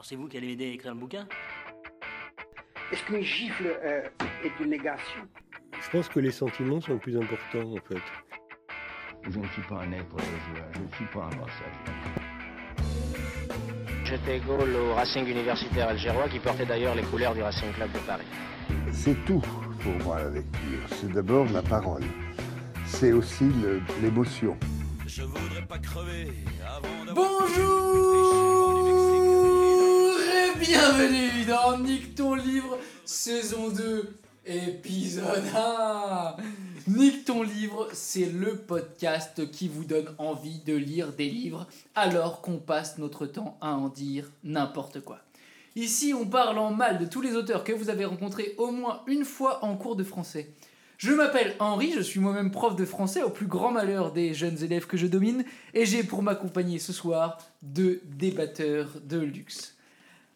Alors c'est vous qui allez m'aider à écrire le bouquin Est-ce qu'une gifle euh, est une négation? Je pense que les sentiments sont le plus importants en fait. Je ne suis pas un être de joie, je ne suis pas un brassage. J'étais goal au Racing universitaire algérois qui portait d'ailleurs les couleurs du Racing Club de Paris. C'est tout pour moi la lecture. C'est d'abord la parole. C'est aussi l'émotion. Je voudrais pas crever avant de... Bonjour bienvenue dans Nick ton livre, saison 2, épisode 1. Nick ton livre, c'est le podcast qui vous donne envie de lire des livres alors qu'on passe notre temps à en dire n'importe quoi. Ici, on parle en mal de tous les auteurs que vous avez rencontrés au moins une fois en cours de français. Je m'appelle Henri, je suis moi-même prof de français au plus grand malheur des jeunes élèves que je domine, et j'ai pour m'accompagner ce soir deux débatteurs de luxe.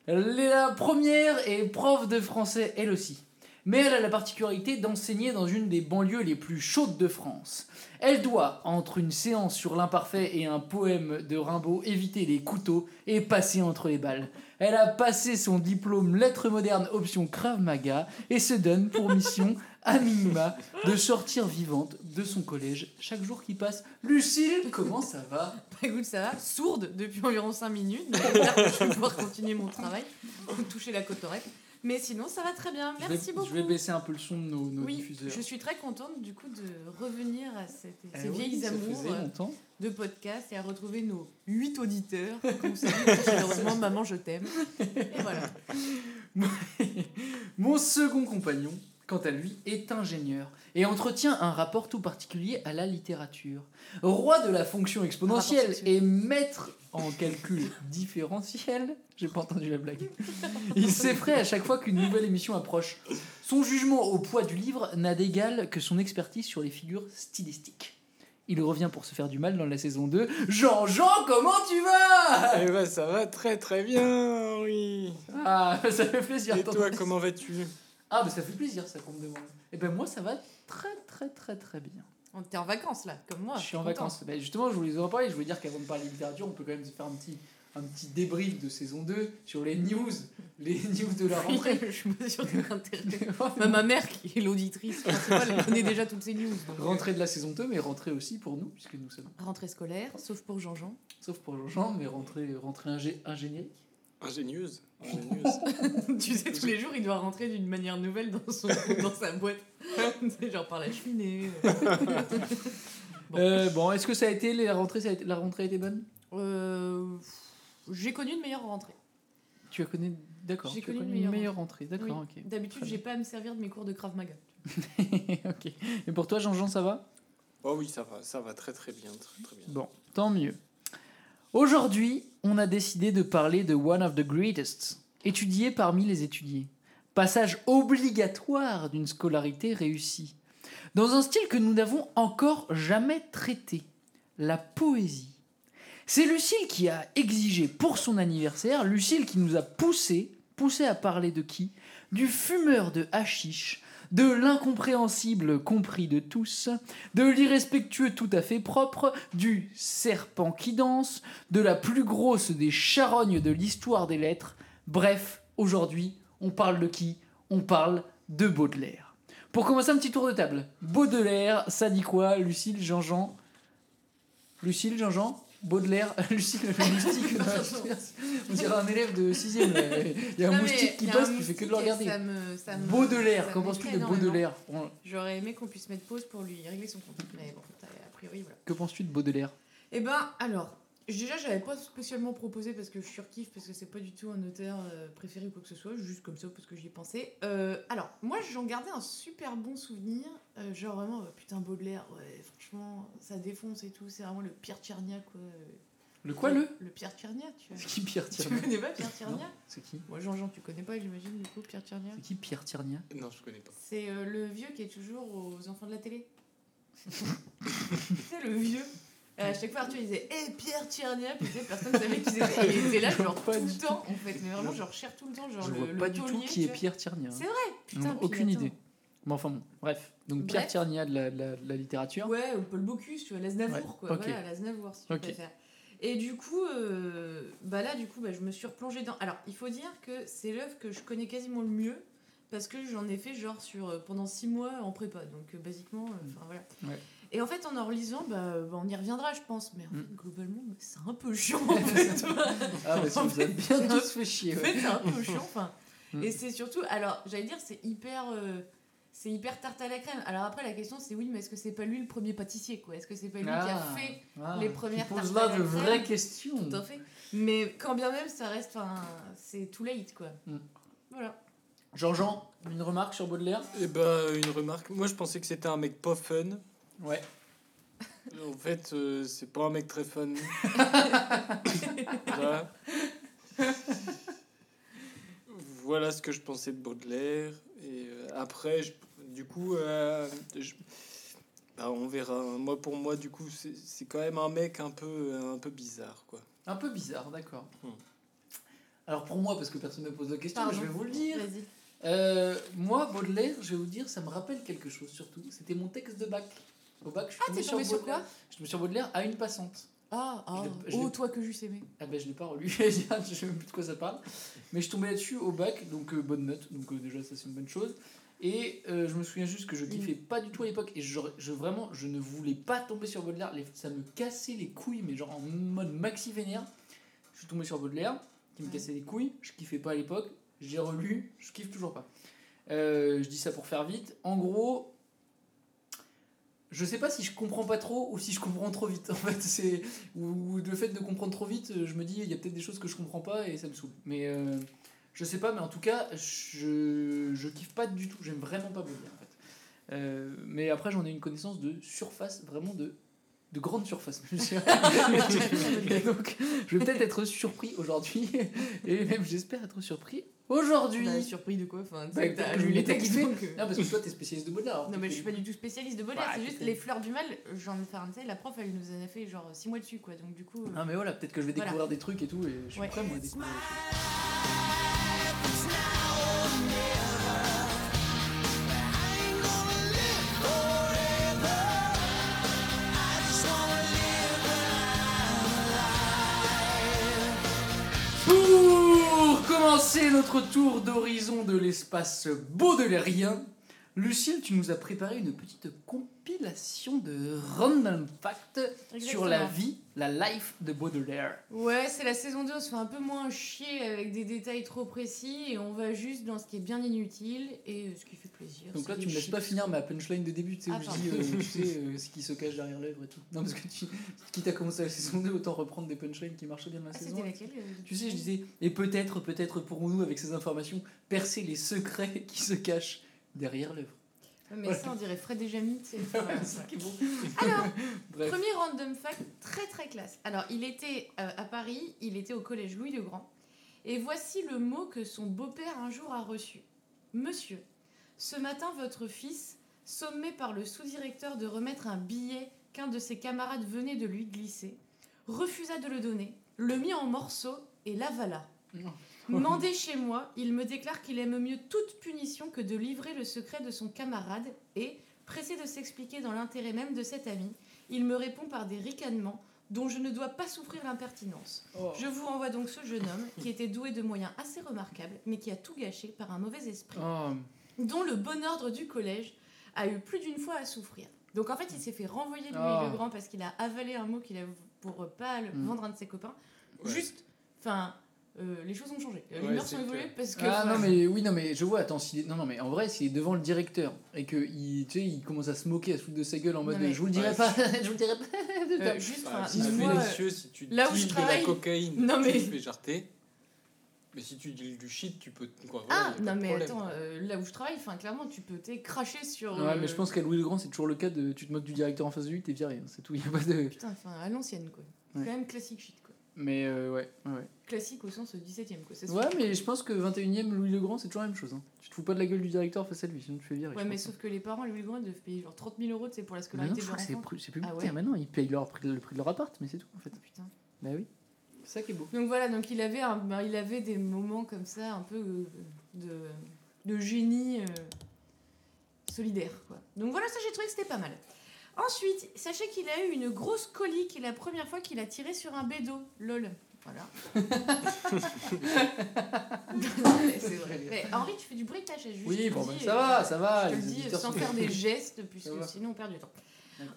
La première est prof de français elle aussi, mais elle a la particularité d'enseigner dans une des banlieues les plus chaudes de France. Elle doit, entre une séance sur l'imparfait et un poème de Rimbaud, éviter les couteaux et passer entre les balles. Elle a passé son diplôme lettres modernes option Krav Maga et se donne pour mission, à minima, de sortir vivante de son collège chaque jour qui passe. Lucille, comment ça va? Bah, écoute, ça va, sourde depuis environ 5 minutes, donc j'espère je vais pouvoir continuer mon travail, toucher la cotorette. Mais sinon, ça va très bien, je merci vais, beaucoup. je vais baisser un peu le son de nos, nos oui, diffuseurs. je suis très contente du coup de revenir à cette- Eh ces oui, vieilles amours euh, de podcast et à retrouver nos 8 auditeurs. Comme ça, maman, je t'aime. Et voilà. Mon second compagnon, quant à lui, est ingénieur et entretient un rapport tout particulier à la littérature. Roi de la fonction exponentielle et maître en calcul différentiel, j'ai pas entendu la blague, il s'effraie à chaque fois qu'une nouvelle émission approche. Son jugement au poids du livre n'a d'égal que son expertise sur les figures stylistiques. Il revient pour se faire du mal dans la saison 2. Jean-Jean, comment tu vas? Eh ben, ça va très très bien, oui. Ah, ça fait plaisir. Et toi, comment vas-tu? Ah, bah ça fait plaisir ça qu'on me demande. Et ben moi ça va très très très très bien. On T'es en vacances là, comme moi. je suis en vacances. Ben, justement, je voulais en parler. Je voulais dire qu'avant de parler littérature, on peut quand même se faire un petit, un petit débrief de saison 2 sur les news, les news de la rentrée. je suis pas sûre de l'intérêt. Bah, ma mère, qui est l'auditrice principale, elle connaît déjà toutes ces news. donc, euh, rentrée de la saison 2, mais rentrée aussi pour nous, puisque nous sommes. Rentrée scolaire, sauf pour Jean-Jean. Sauf pour Jean, mais rentrée, rentrée ingé- ingénierie. Ingénieuse. Tu sais, tous les jours, il doit rentrer d'une manière nouvelle dans, son, dans sa boîte. C'est genre par la cheminée. Bon. Euh, bon, est-ce que ça a été la rentrée, ça a été- la rentrée a été bonne? Euh, J'ai connu une meilleure rentrée. Tu as connu, d'accord. J'ai connu connu une meilleure meilleure rentrée, d'accord, Oui. ok. D'habitude, j'ai pas à me servir de mes cours de Krav Maga. ok. Et pour toi, Jean-Jean, ça va? Oh oui, ça va, ça va très très bien, très très bien. Bon, tant mieux. Aujourd'hui, on a décidé de parler de One of the Greatest, étudié parmi les étudiés. Passage obligatoire d'une scolarité réussie. Dans un style que nous n'avons encore jamais traité, la poésie. C'est Lucille qui a exigé pour son anniversaire, Lucille qui nous a poussé, poussé à parler de qui? Du fumeur de hashish, de l'incompréhensible compris de tous, de l'irrespectueux tout à fait propre, du serpent qui danse, de la plus grosse des charognes de l'histoire des lettres. Bref, aujourd'hui, on parle de qui? On parle de Baudelaire. Pour commencer, un petit tour de table. Baudelaire, ça dit quoi? Lucille, Jean-Jean? Lucille, Jean-Jean? Baudelaire, Lucille, le moustique. On dirait un élève de 6 Il y a un Non, moustique qui passe, tu fais que de le regarder. ça me- ça me- Baudelaire, qu'en penses-tu de. Baudelaire On- J'aurais aimé qu'on puisse mettre pause pour lui régler son compte. Mais bon, a priori, voilà. Que penses-tu de Baudelaire? Eh ben, alors, déjà, j'avais pas spécialement proposé parce que je surkiffe, parce que c'est pas du tout un auteur euh, préféré ou quoi que ce soit, juste comme ça parce que j'y ai pensé. Euh, alors, moi, j'en gardais un super bon souvenir, euh, genre vraiment, euh, putain, Baudelaire, ouais, franchement, ça défonce et tout, c'est vraiment le Pierre Tchernia, quoi. Le quoi, le Le Pierre Tchernia, tu vois. C'est qui Pierre Tu Tiernia connais pas Pierre Tchernia C'est qui Moi, Jean-Jean, tu connais pas, j'imagine, du coup, Pierre Tchernia C'est qui Pierre Tiernia Non, je connais pas. C'est euh, le vieux qui est toujours aux enfants de la télé. c'est le vieux. À chaque fois, Arthur il disait Eh Pierre Tchernia Puis tu sais, personne savait qui c'était. Et il était là, genre tout le temps, en fait. Mais vraiment, genre, cher tout le temps. Genre, Je le, vois le pas du tout qui tu est. Pierre Tiernia. C'est vrai Putain, Non, aucune attends. idée. Mais enfin bon, bref. Donc Pierre. Tiernia de la, la- littérature. Ouais, ou Paul Bocuse, tu vois, l'Aznavour, Ouais, quoi. ok. Voilà, l'Aznavour, si tu Ok. préfères. Et du coup, euh, bah là, du coup, bah, je me suis replongée dans. Alors, il faut dire que c'est l'œuvre que je connais quasiment le mieux parce que j'en ai fait genre sur euh, pendant six mois en prépa. Donc, euh, basiquement, euh, enfin voilà. Ouais. Et en fait, en en relisant, bah, bah, on y reviendra, je pense. Mais en Mm. fait, globalement, bah, c'est un peu chiant. En fait. Ah, bah, ça En vous a fait, bien tous fait chier. En ouais. fait, c'est un peu chiant. Enfin, Mm. Et c'est surtout, alors, j'allais dire, c'est hyper, c'est hyper tarte à la crème. Alors après, la question, c'est oui, mais est-ce que c'est pas lui le premier pâtissier, quoi? Est-ce que c'est pas lui qui a Ah, fait ah, les premières tartes à là la de crème? vraies questions. Tout à fait. Mais quand bien même, ça reste, enfin, c'est too late, quoi. Mm. Voilà. Jean-Jean, une remarque sur Baudelaire? Et ben, une remarque. Moi, je pensais que c'était un mec pas fun. Ouais. En fait, euh, c'est pas un mec très fun. voilà. Voilà ce que je pensais de Baudelaire. Et euh, après, je- du coup, euh, je- bah, on verra. Moi, pour moi, du coup, c'est c'est quand même un mec un peu, un peu bizarre, quoi. Un peu bizarre, d'accord. Hmm. Alors pour moi, parce que personne ne me pose de questions, Pardon. je vais vous le dire. Euh, moi, Baudelaire, je vais vous dire, ça me rappelle quelque chose surtout. C'était mon texte de bac. Au bac, je suis Ah, tombé sur Baudelaire. quoi? Je me suis sur Baudelaire à une passante. Ah, ah. Je oh, toi que j'eusse aimé. Ah ben je l'ai pas relu, je sais même plus de quoi ça parle. Mais je tombais là-dessus au bac, donc euh, bonne note, donc euh, déjà ça c'est une bonne chose. Et euh, je me souviens juste que je kiffais pas du tout à l'époque, et je, je- vraiment je ne voulais pas tomber sur Baudelaire, les- ça me cassait les couilles, mais genre en mode maxi vénère. Je suis tombé sur Baudelaire, qui me Ouais. cassait les couilles, je kiffais pas à l'époque, j'ai relu, je kiffe toujours pas. Je dis ça pour faire vite. En gros, je sais pas si je comprends pas trop ou si je comprends trop vite. En fait, c'est ou, le fait de comprendre trop vite, euh, je me dis il y a peut-être des choses que je comprends pas et ça me saoule. Mais euh, je sais pas, mais en tout cas, je je kiffe pas du tout. J'aime vraiment pas Baudelaire en fait. Euh, mais après, j'en ai une connaissance de surface, vraiment de de grande surface. et donc, je vais peut-être être surpris aujourd'hui et même j'espère être surpris aujourd'hui. Bah, surpris de quoi Enfin, Bah, t'as lu les textes donc, Non, parce que toi, t'es spécialiste de Baudelaire. Non, mais je suis pas du tout spécialiste de Baudelaire, c'est juste fait. les fleurs du mal. J'en enfin, tu sais, la prof, elle nous en a fait genre 6 mois dessus, quoi. Donc, du coup. euh, Ah mais voilà, peut-être que je vais Voilà. découvrir des trucs et tout, et je suis Ouais. prêt moi à découvrir des. Commencer notre tour d'horizon de l'espace baudelairien, Lucille, tu nous as préparé une petite compilation de random facts sur la vie, la life de Baudelaire. Ouais, c'est la saison 2, on se fait un peu moins chier avec des détails trop précis et on va juste dans ce qui est bien inutile et ce qui fait plaisir. Donc là, tu me laisses pas finir ma punchline de début, tu sais, où Ah, je dis, euh, tu sais, euh, ce qui se cache derrière l'œuvre et tout. Non, parce que tu, quitte à commencer la saison 2, autant reprendre des punchlines qui marchaient bien dans la Ah, saison. laquelle euh, Tu sais, je disais, et peut-être, peut-être pourrons-nous, avec ces informations, percer les secrets qui se cachent derrière l'œuvre. Mais ça, on dirait Fred et Jamie. Alors. Premier random fact très très classe. Alors, il était euh, à Paris, il était au collège Louis le Grand. Et voici le mot que son beau-père un jour a reçu. Monsieur, ce matin, votre fils, sommé par le sous-directeur de remettre un billet qu'un de ses camarades venait de lui glisser, refusa de le donner, le mit en morceaux et l'avala. Mandé chez moi, il me déclare qu'il aime mieux toute punition que de livrer le secret de son camarade et, pressé de s'expliquer dans l'intérêt même de cet ami, il me répond par des ricanements dont je ne dois pas souffrir l'impertinence. Oh. Je vous renvoie donc ce jeune homme qui était doué de moyens assez remarquables, mais qui a tout gâché par un mauvais esprit, Oh, dont le bon ordre du collège a eu plus d'une fois à souffrir. Donc en fait, il s'est fait renvoyer de Louis Oh. le Grand parce qu'il a avalé un mot qu'il a pour pas le Mm. vendre à un de ses copains. Ouais. Juste, enfin, euh, les choses ont changé. Euh, Les Ouais, mœurs sont évoluées parce que. Ah non mais oui non mais je vois attends est- non non mais en vrai s'il est devant le directeur et que il tu sais il commence à se moquer à se foutre de sa gueule en mode mais- je vous le dirai Ouais, pas je vous le dirai pas euh, juste, enfin, si tu moi, euh, si tu là où je deals de travaille- la cocaïne, Non, mais- tu fais jarter. Mais si tu deals du shit, tu peux. Quoi, Ah, non mais problème, attends, euh, là où je travaille, enfin clairement tu peux t'es cracher sur. ouais euh, mais je pense qu'à Louis le Grand c'est toujours le cas de tu te moques du directeur en face de lui t'es viré hein, c'est tout y a pas de Putain, enfin à l'ancienne quoi. Ouais. Quand même classique shit. Mais euh, ouais ouais Classique au sens 17ème quoi. c'est ouais mais je pense que 21ème Louis le Grand c'est toujours la même chose hein. tu te fous pas de la gueule du directeur face à lui sinon tu fais virer Ouais, mais sauf que les parents, Louis le Grand, ils doivent payer genre 30 000 euros tu sais, pour la scolarité je de crois leur c'est enfant. plus, c'est plus Ah ouais maintenant ils payent leur le prix de leur appart mais c'est tout en fait Putain. bah oui c'est ça qui est beau Donc voilà, donc il avait, un, ben, il avait des moments comme ça, un peu euh, de, de génie euh, solidaire. Quoi. Donc voilà, ça j'ai trouvé que c'était pas mal. Ensuite, sachez qu'il a eu une grosse colique la première fois qu'il a tiré sur un bédo. Lol. Voilà. c'est vrai. Mais Henri, tu fais du bruitage. juste Oui, bon, ben, dis, ça euh, va, ça va. Je te le dis sans faire des gestes, puisque sinon on perd du temps.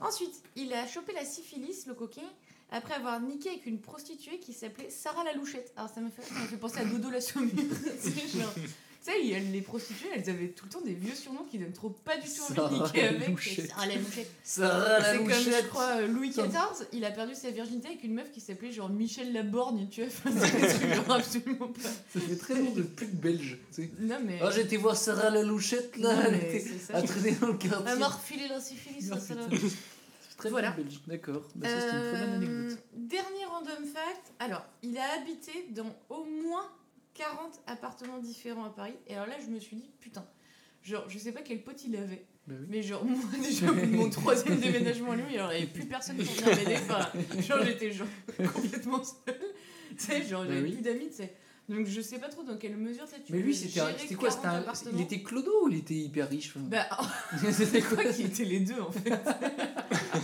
Ensuite, il a chopé la syphilis, le coquin, après avoir niqué avec une prostituée qui s'appelait Sarah la Louchette. Alors ça me fait, ça me fait penser à Dodo la Saumure. C'est genre- Tu sais, les prostituées, elles avaient tout le temps des vieux surnoms qui donnent trop pas du tout envie de Sarah niquer la avec. Louchette. Sarah la Louchette. Sarah la C'est comme, je crois, euh, Louis XIV, il a perdu sa virginité avec une meuf qui s'appelait genre Michel Laborgne, tu vois. Genre absolument pas. Ça fait très nom de pute belge. Tu sais. Non, mais. Oh, j'ai été voir Sarah la Louchette là. Non, elle était à traîner dans le quartier. Elle m'a refilé la syphilis, ça, là. très Voilà. belge. D'accord. Bah, Euh. Dernier random fact. Alors, il a habité dans au moins 40 appartements différents à Paris. Et alors là, je me suis dit, putain, genre, je sais pas quel pote il avait. Bah oui. Mais genre, moi, déjà, mon troisième déménagement à Lyon, il n'y avait plus personne pour venir m'aider. Enfin, genre, j'étais genre complètement seule. Tu sais, genre, Bah j'avais oui. plus d'amis, tu sais. Donc, je sais pas trop dans quelle mesure tu Mais lui, c'était quoi c'était 40 un-. Il était clodo ou il était hyper riche Bah, C'était quoi qui étaient les deux en fait?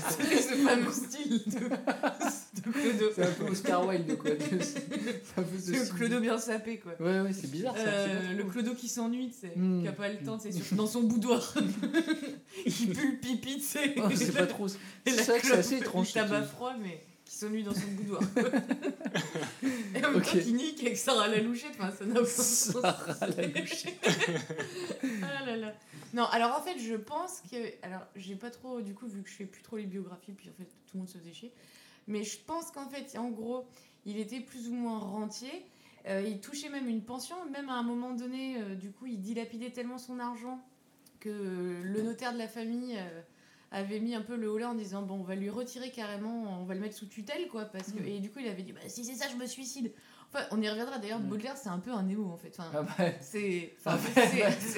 C'était ce fameux style de, de Clodo. C'est un peu Oscar Wilde quoi. C'est un peu ce Le. Clodo bien sapé quoi. Ouais, ouais, c'est bizarre ça. Euh, c'est le Clodo qui s'ennuie, tu sais, Hmm. qui a pas le temps, sais, sur- dans son boudoir, qui pue le pipi, tu sais. Oh, c'est pas trop. C'est c'est assez étrange. Il tabac froid, mais qui s'ennuie dans son boudoir. Et en même Ok. temps, qui nique avec Sarah la louchette, enfin, ça n'a aucun sens. Sarah la Louchette. Ah là là. Non, alors en fait, je pense que. Alors, j'ai pas trop. Du coup, vu que je fais plus trop les biographies, puis en fait, tout le monde se faisait chier. Mais je pense qu'en fait, en gros, il était plus ou moins rentier. Euh, il touchait même une pension. Même à un moment donné, euh, du coup, il dilapidait tellement son argent que le notaire de la famille. Avait mis un peu le holà en disant bon on va lui retirer carrément on va le mettre sous tutelle quoi parce que Mm. et du coup il avait dit bah si c'est ça je me suicide enfin on y reviendra d'ailleurs Mm. Baudelaire c'est un peu un émo en fait enfin Ah bah, c'est Ah bah,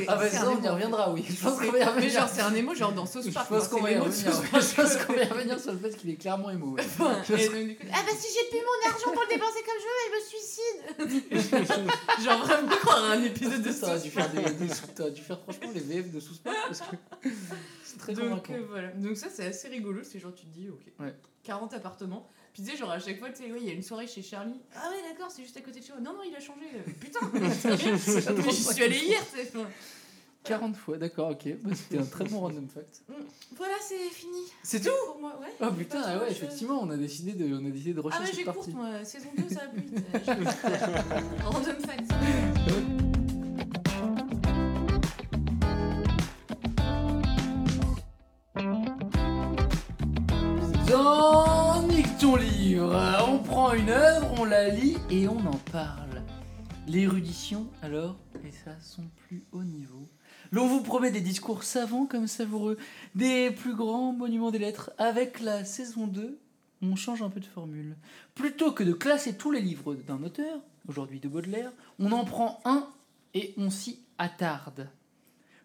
ah bah ça, on y reviendra, oui. Je pense C'est- qu'on va y Mais genre, c'est un émo, genre dans Sauce Je Park. pense hein, qu'on va y revenir. Je pense qu'on va y revenir sur le fait qu'il est clairement émo. ouais. Enfin, Je et pense- donc, du coup, ah bah si j'ai plus mon argent pour le dépenser comme je veux, je me suicide Genre vraiment croire à un épisode de Ça Sauce dû faire Park. des, des sous- t'aurais dû faire franchement les VF de sous Park parce que c'est très Donc convaincant. euh, voilà, donc ça c'est assez rigolo, c'est genre tu te dis ok, Ouais. 40 appartements, puis tu sais genre à chaque fois tu sais ouais il y a une soirée chez Charlie, ah ouais d'accord c'est juste à côté de chez moi, non non il a changé, Euh, putain, C'est mais j'y suis allée hier, tu sais. Enfin, 40 fois, d'accord, ok. Bah, C'était un très bon random fact. Voilà c'est fini. C'est tout pour moi, ouais. Oh putain, ah ouais, effectivement, on a décidé de, on a décidé de Ah ouais, j'ai courte, moi. Saison 2, ça va plus vite. Euh, Random fact. Dans livre, on prend une œuvre, on la lit et on en parle. L'érudition, alors, et ça, son plus haut niveau. L'on vous promet des discours savants comme savoureux, des plus grands monuments des lettres. Avec la saison 2, on change un peu de formule. Plutôt que de classer tous les livres d'un auteur, aujourd'hui de Baudelaire, on en prend un et on s'y attarde.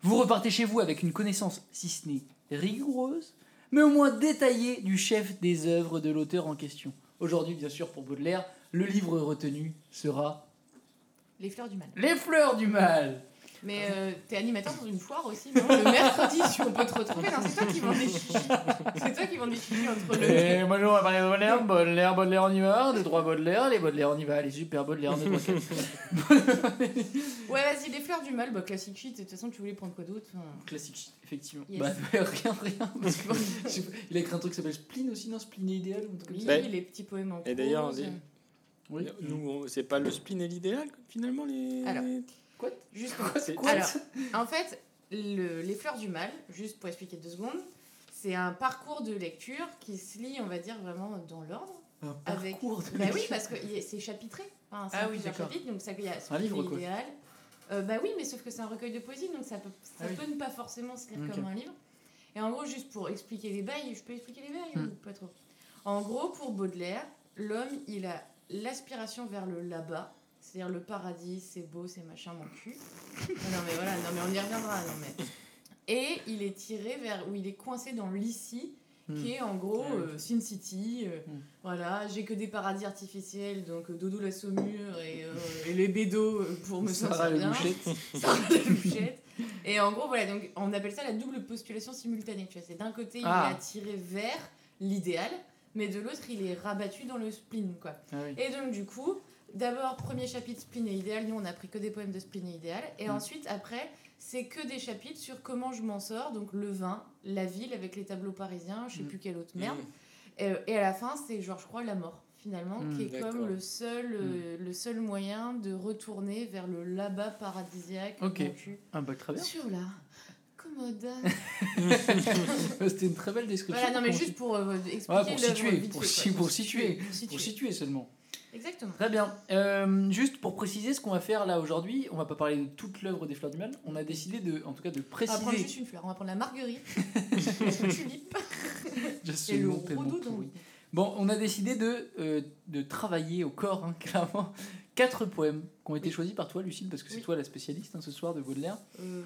Vous repartez chez vous avec une connaissance, si ce n'est rigoureuse, mais au moins détaillée du chef des œuvres de l'auteur en question. Aujourd'hui, bien sûr, pour Baudelaire, le livre retenu sera Les fleurs du mal. Les fleurs du mal. Mais euh, t'es animateur dans une foire aussi, non? Le mercredi, si on peut te retrouver. Non, c'est toi qui vends des chichis. C'est toi qui vends des chichis entre le. Et moi, on va parler de Baudelaire, Baudelaire, Baudelaire, on y va, deux, trois Baudelaire, les Baudelaire, on y va, les super Baudelaire, trois, quatre. Ouais, vas-y, les fleurs du mal, bah classique shit. De toute façon, tu voulais prendre quoi d'autre? Enfin, Classique, shit, effectivement. Yes. Bah, rien, rien. Parce que, il a écrit un truc qui s'appelle Spleen aussi, non? Spleen est idéal ou un truc comme Oui, ça. Les petits poèmes en et d'ailleurs, prose. les- Oui. Nous, on- c'est pas le spleen et l'idéal, finalement, les. Alors. Quoi Justement. C'est- Quoi Alors, en fait, le- les fleurs du mal, juste pour expliquer deux secondes, c'est un parcours de lecture qui se lit, on va dire, vraiment dans l'ordre. Un Avec... parcours de Bah oui, parce que c'est chapitré. Enfin, c'est Ah oui, d'accord. donc ça, il y a Un livre, quoi. idéal. Euh, bah oui, mais sauf que c'est un recueil de poésie, donc ça peut, ça Ah oui. peut ne pas forcément se lire comme un livre. Et en gros, juste pour expliquer les bails, je peux expliquer les bails Hmm. ou pas trop En gros, pour Baudelaire, l'homme, il a l'aspiration vers le là-bas, c'est-à-dire le paradis, c'est beau, c'est machin, mon cul. non, mais voilà, non, mais on y reviendra, non, mais. Et il est tiré vers où il est coincé dans l'ici, Hmm. qui est en gros euh, Sin City. euh, Hmm. Voilà, j'ai que des paradis artificiels, donc euh, Dodo la Saumure et, euh, et les bédos pour me la bien. Sarah la bouchette. Et en gros, voilà, donc on appelle ça la double postulation simultanée. Tu vois, c'est d'un côté, Ah. il est attiré vers l'idéal, mais de l'autre, il est rabattu dans le spleen, quoi. Ah oui. Et donc, du coup, d'abord, premier chapitre, spleen et idéal. Nous, on a pris que des poèmes de spleen et idéal. Et Mm. ensuite, après, c'est que des chapitres sur comment je m'en sors. Donc, le vin, la ville avec les tableaux parisiens, je sais Mm. plus quelle autre merde. Mmh. Et, et à la fin, c'est genre, je crois, la mort, finalement, Mm. qui est comme le seul, euh, le seul moyen de retourner vers le là-bas paradisiaque Ok. cul, Ah bah très bien. sur commode. C'était une très belle description. voilà, non, mais Pour- juste pour euh, expliquer pour situer, pour pour situer, Pour Pour situer. situer seulement. Exactement. Très bien. Euh, juste pour préciser ce qu'on va faire là aujourd'hui, on va pas parler de toute l'œuvre des Fleurs du Mal. On a décidé de, en tout cas, de On va prendre préciser. juste une fleur. On va prendre la marguerite, la tulipe Je sais et le rhododendron. pourri. Bon, on a décidé de, euh, de travailler au corps, hein, clairement, quatre poèmes qui ont été choisis par toi, Lucille, parce que c'est Oui. toi la spécialiste hein, ce soir de Baudelaire. Euh.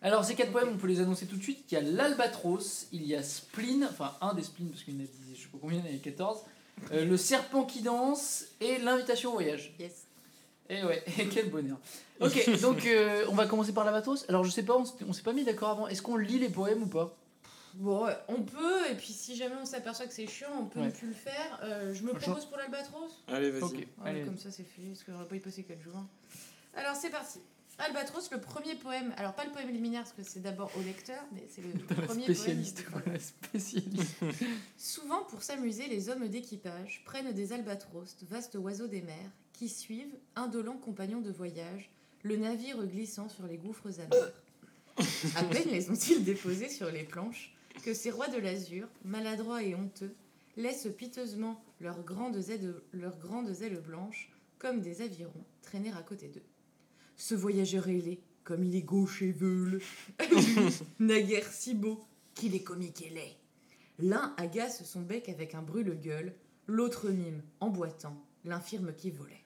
Alors, ces quatre poèmes, on peut les annoncer tout de suite. Il y a l'Albatros, il y a Spleen, enfin un des Spleen, parce qu'il y en a 10, je sais pas combien, il y en a 14. Euh, le Serpent qui danse et l'invitation au voyage. Yes. Et ouais, quel bonheur. Ok, donc euh, on va commencer par l'Albatros. Alors, je sais pas, on s'est- on s'est pas mis d'accord avant. Est-ce qu'on lit les poèmes ou pas? Bon, ouais, on peut, et puis si jamais on s'aperçoit que c'est chiant, on peut Ouais. ne plus le faire. Euh, je me Franchement. propose pour l'Albatros. Allez, vas-y. Ok, Ouais, allez. comme ça c'est fait, parce que j'aurais pas y passé 4 jours. Alors c'est parti. Albatros, le premier poème, alors pas le poème liminaire parce que c'est d'abord au lecteur, mais c'est le premier spécialiste, poème. spécialiste. Souvent pour s'amuser, les hommes d'équipage prennent des albatros, vastes oiseaux des mers, qui suivent, indolents compagnons de voyage, le navire glissant sur les gouffres amers. À peine les ont-ils déposés sur les planches que ces rois de l'azur, maladroits et honteux, laissent piteusement leurs grandes ailes, leurs grandes ailes blanches, comme des avirons, traîner à côté d'eux. Ce voyageur ailé, comme il est gauche et veule, naguère si beau qu'il est comique et laid. L'un agace son bec avec un brûle-gueule, l'autre mime, en boitant, l'infirme qui volait.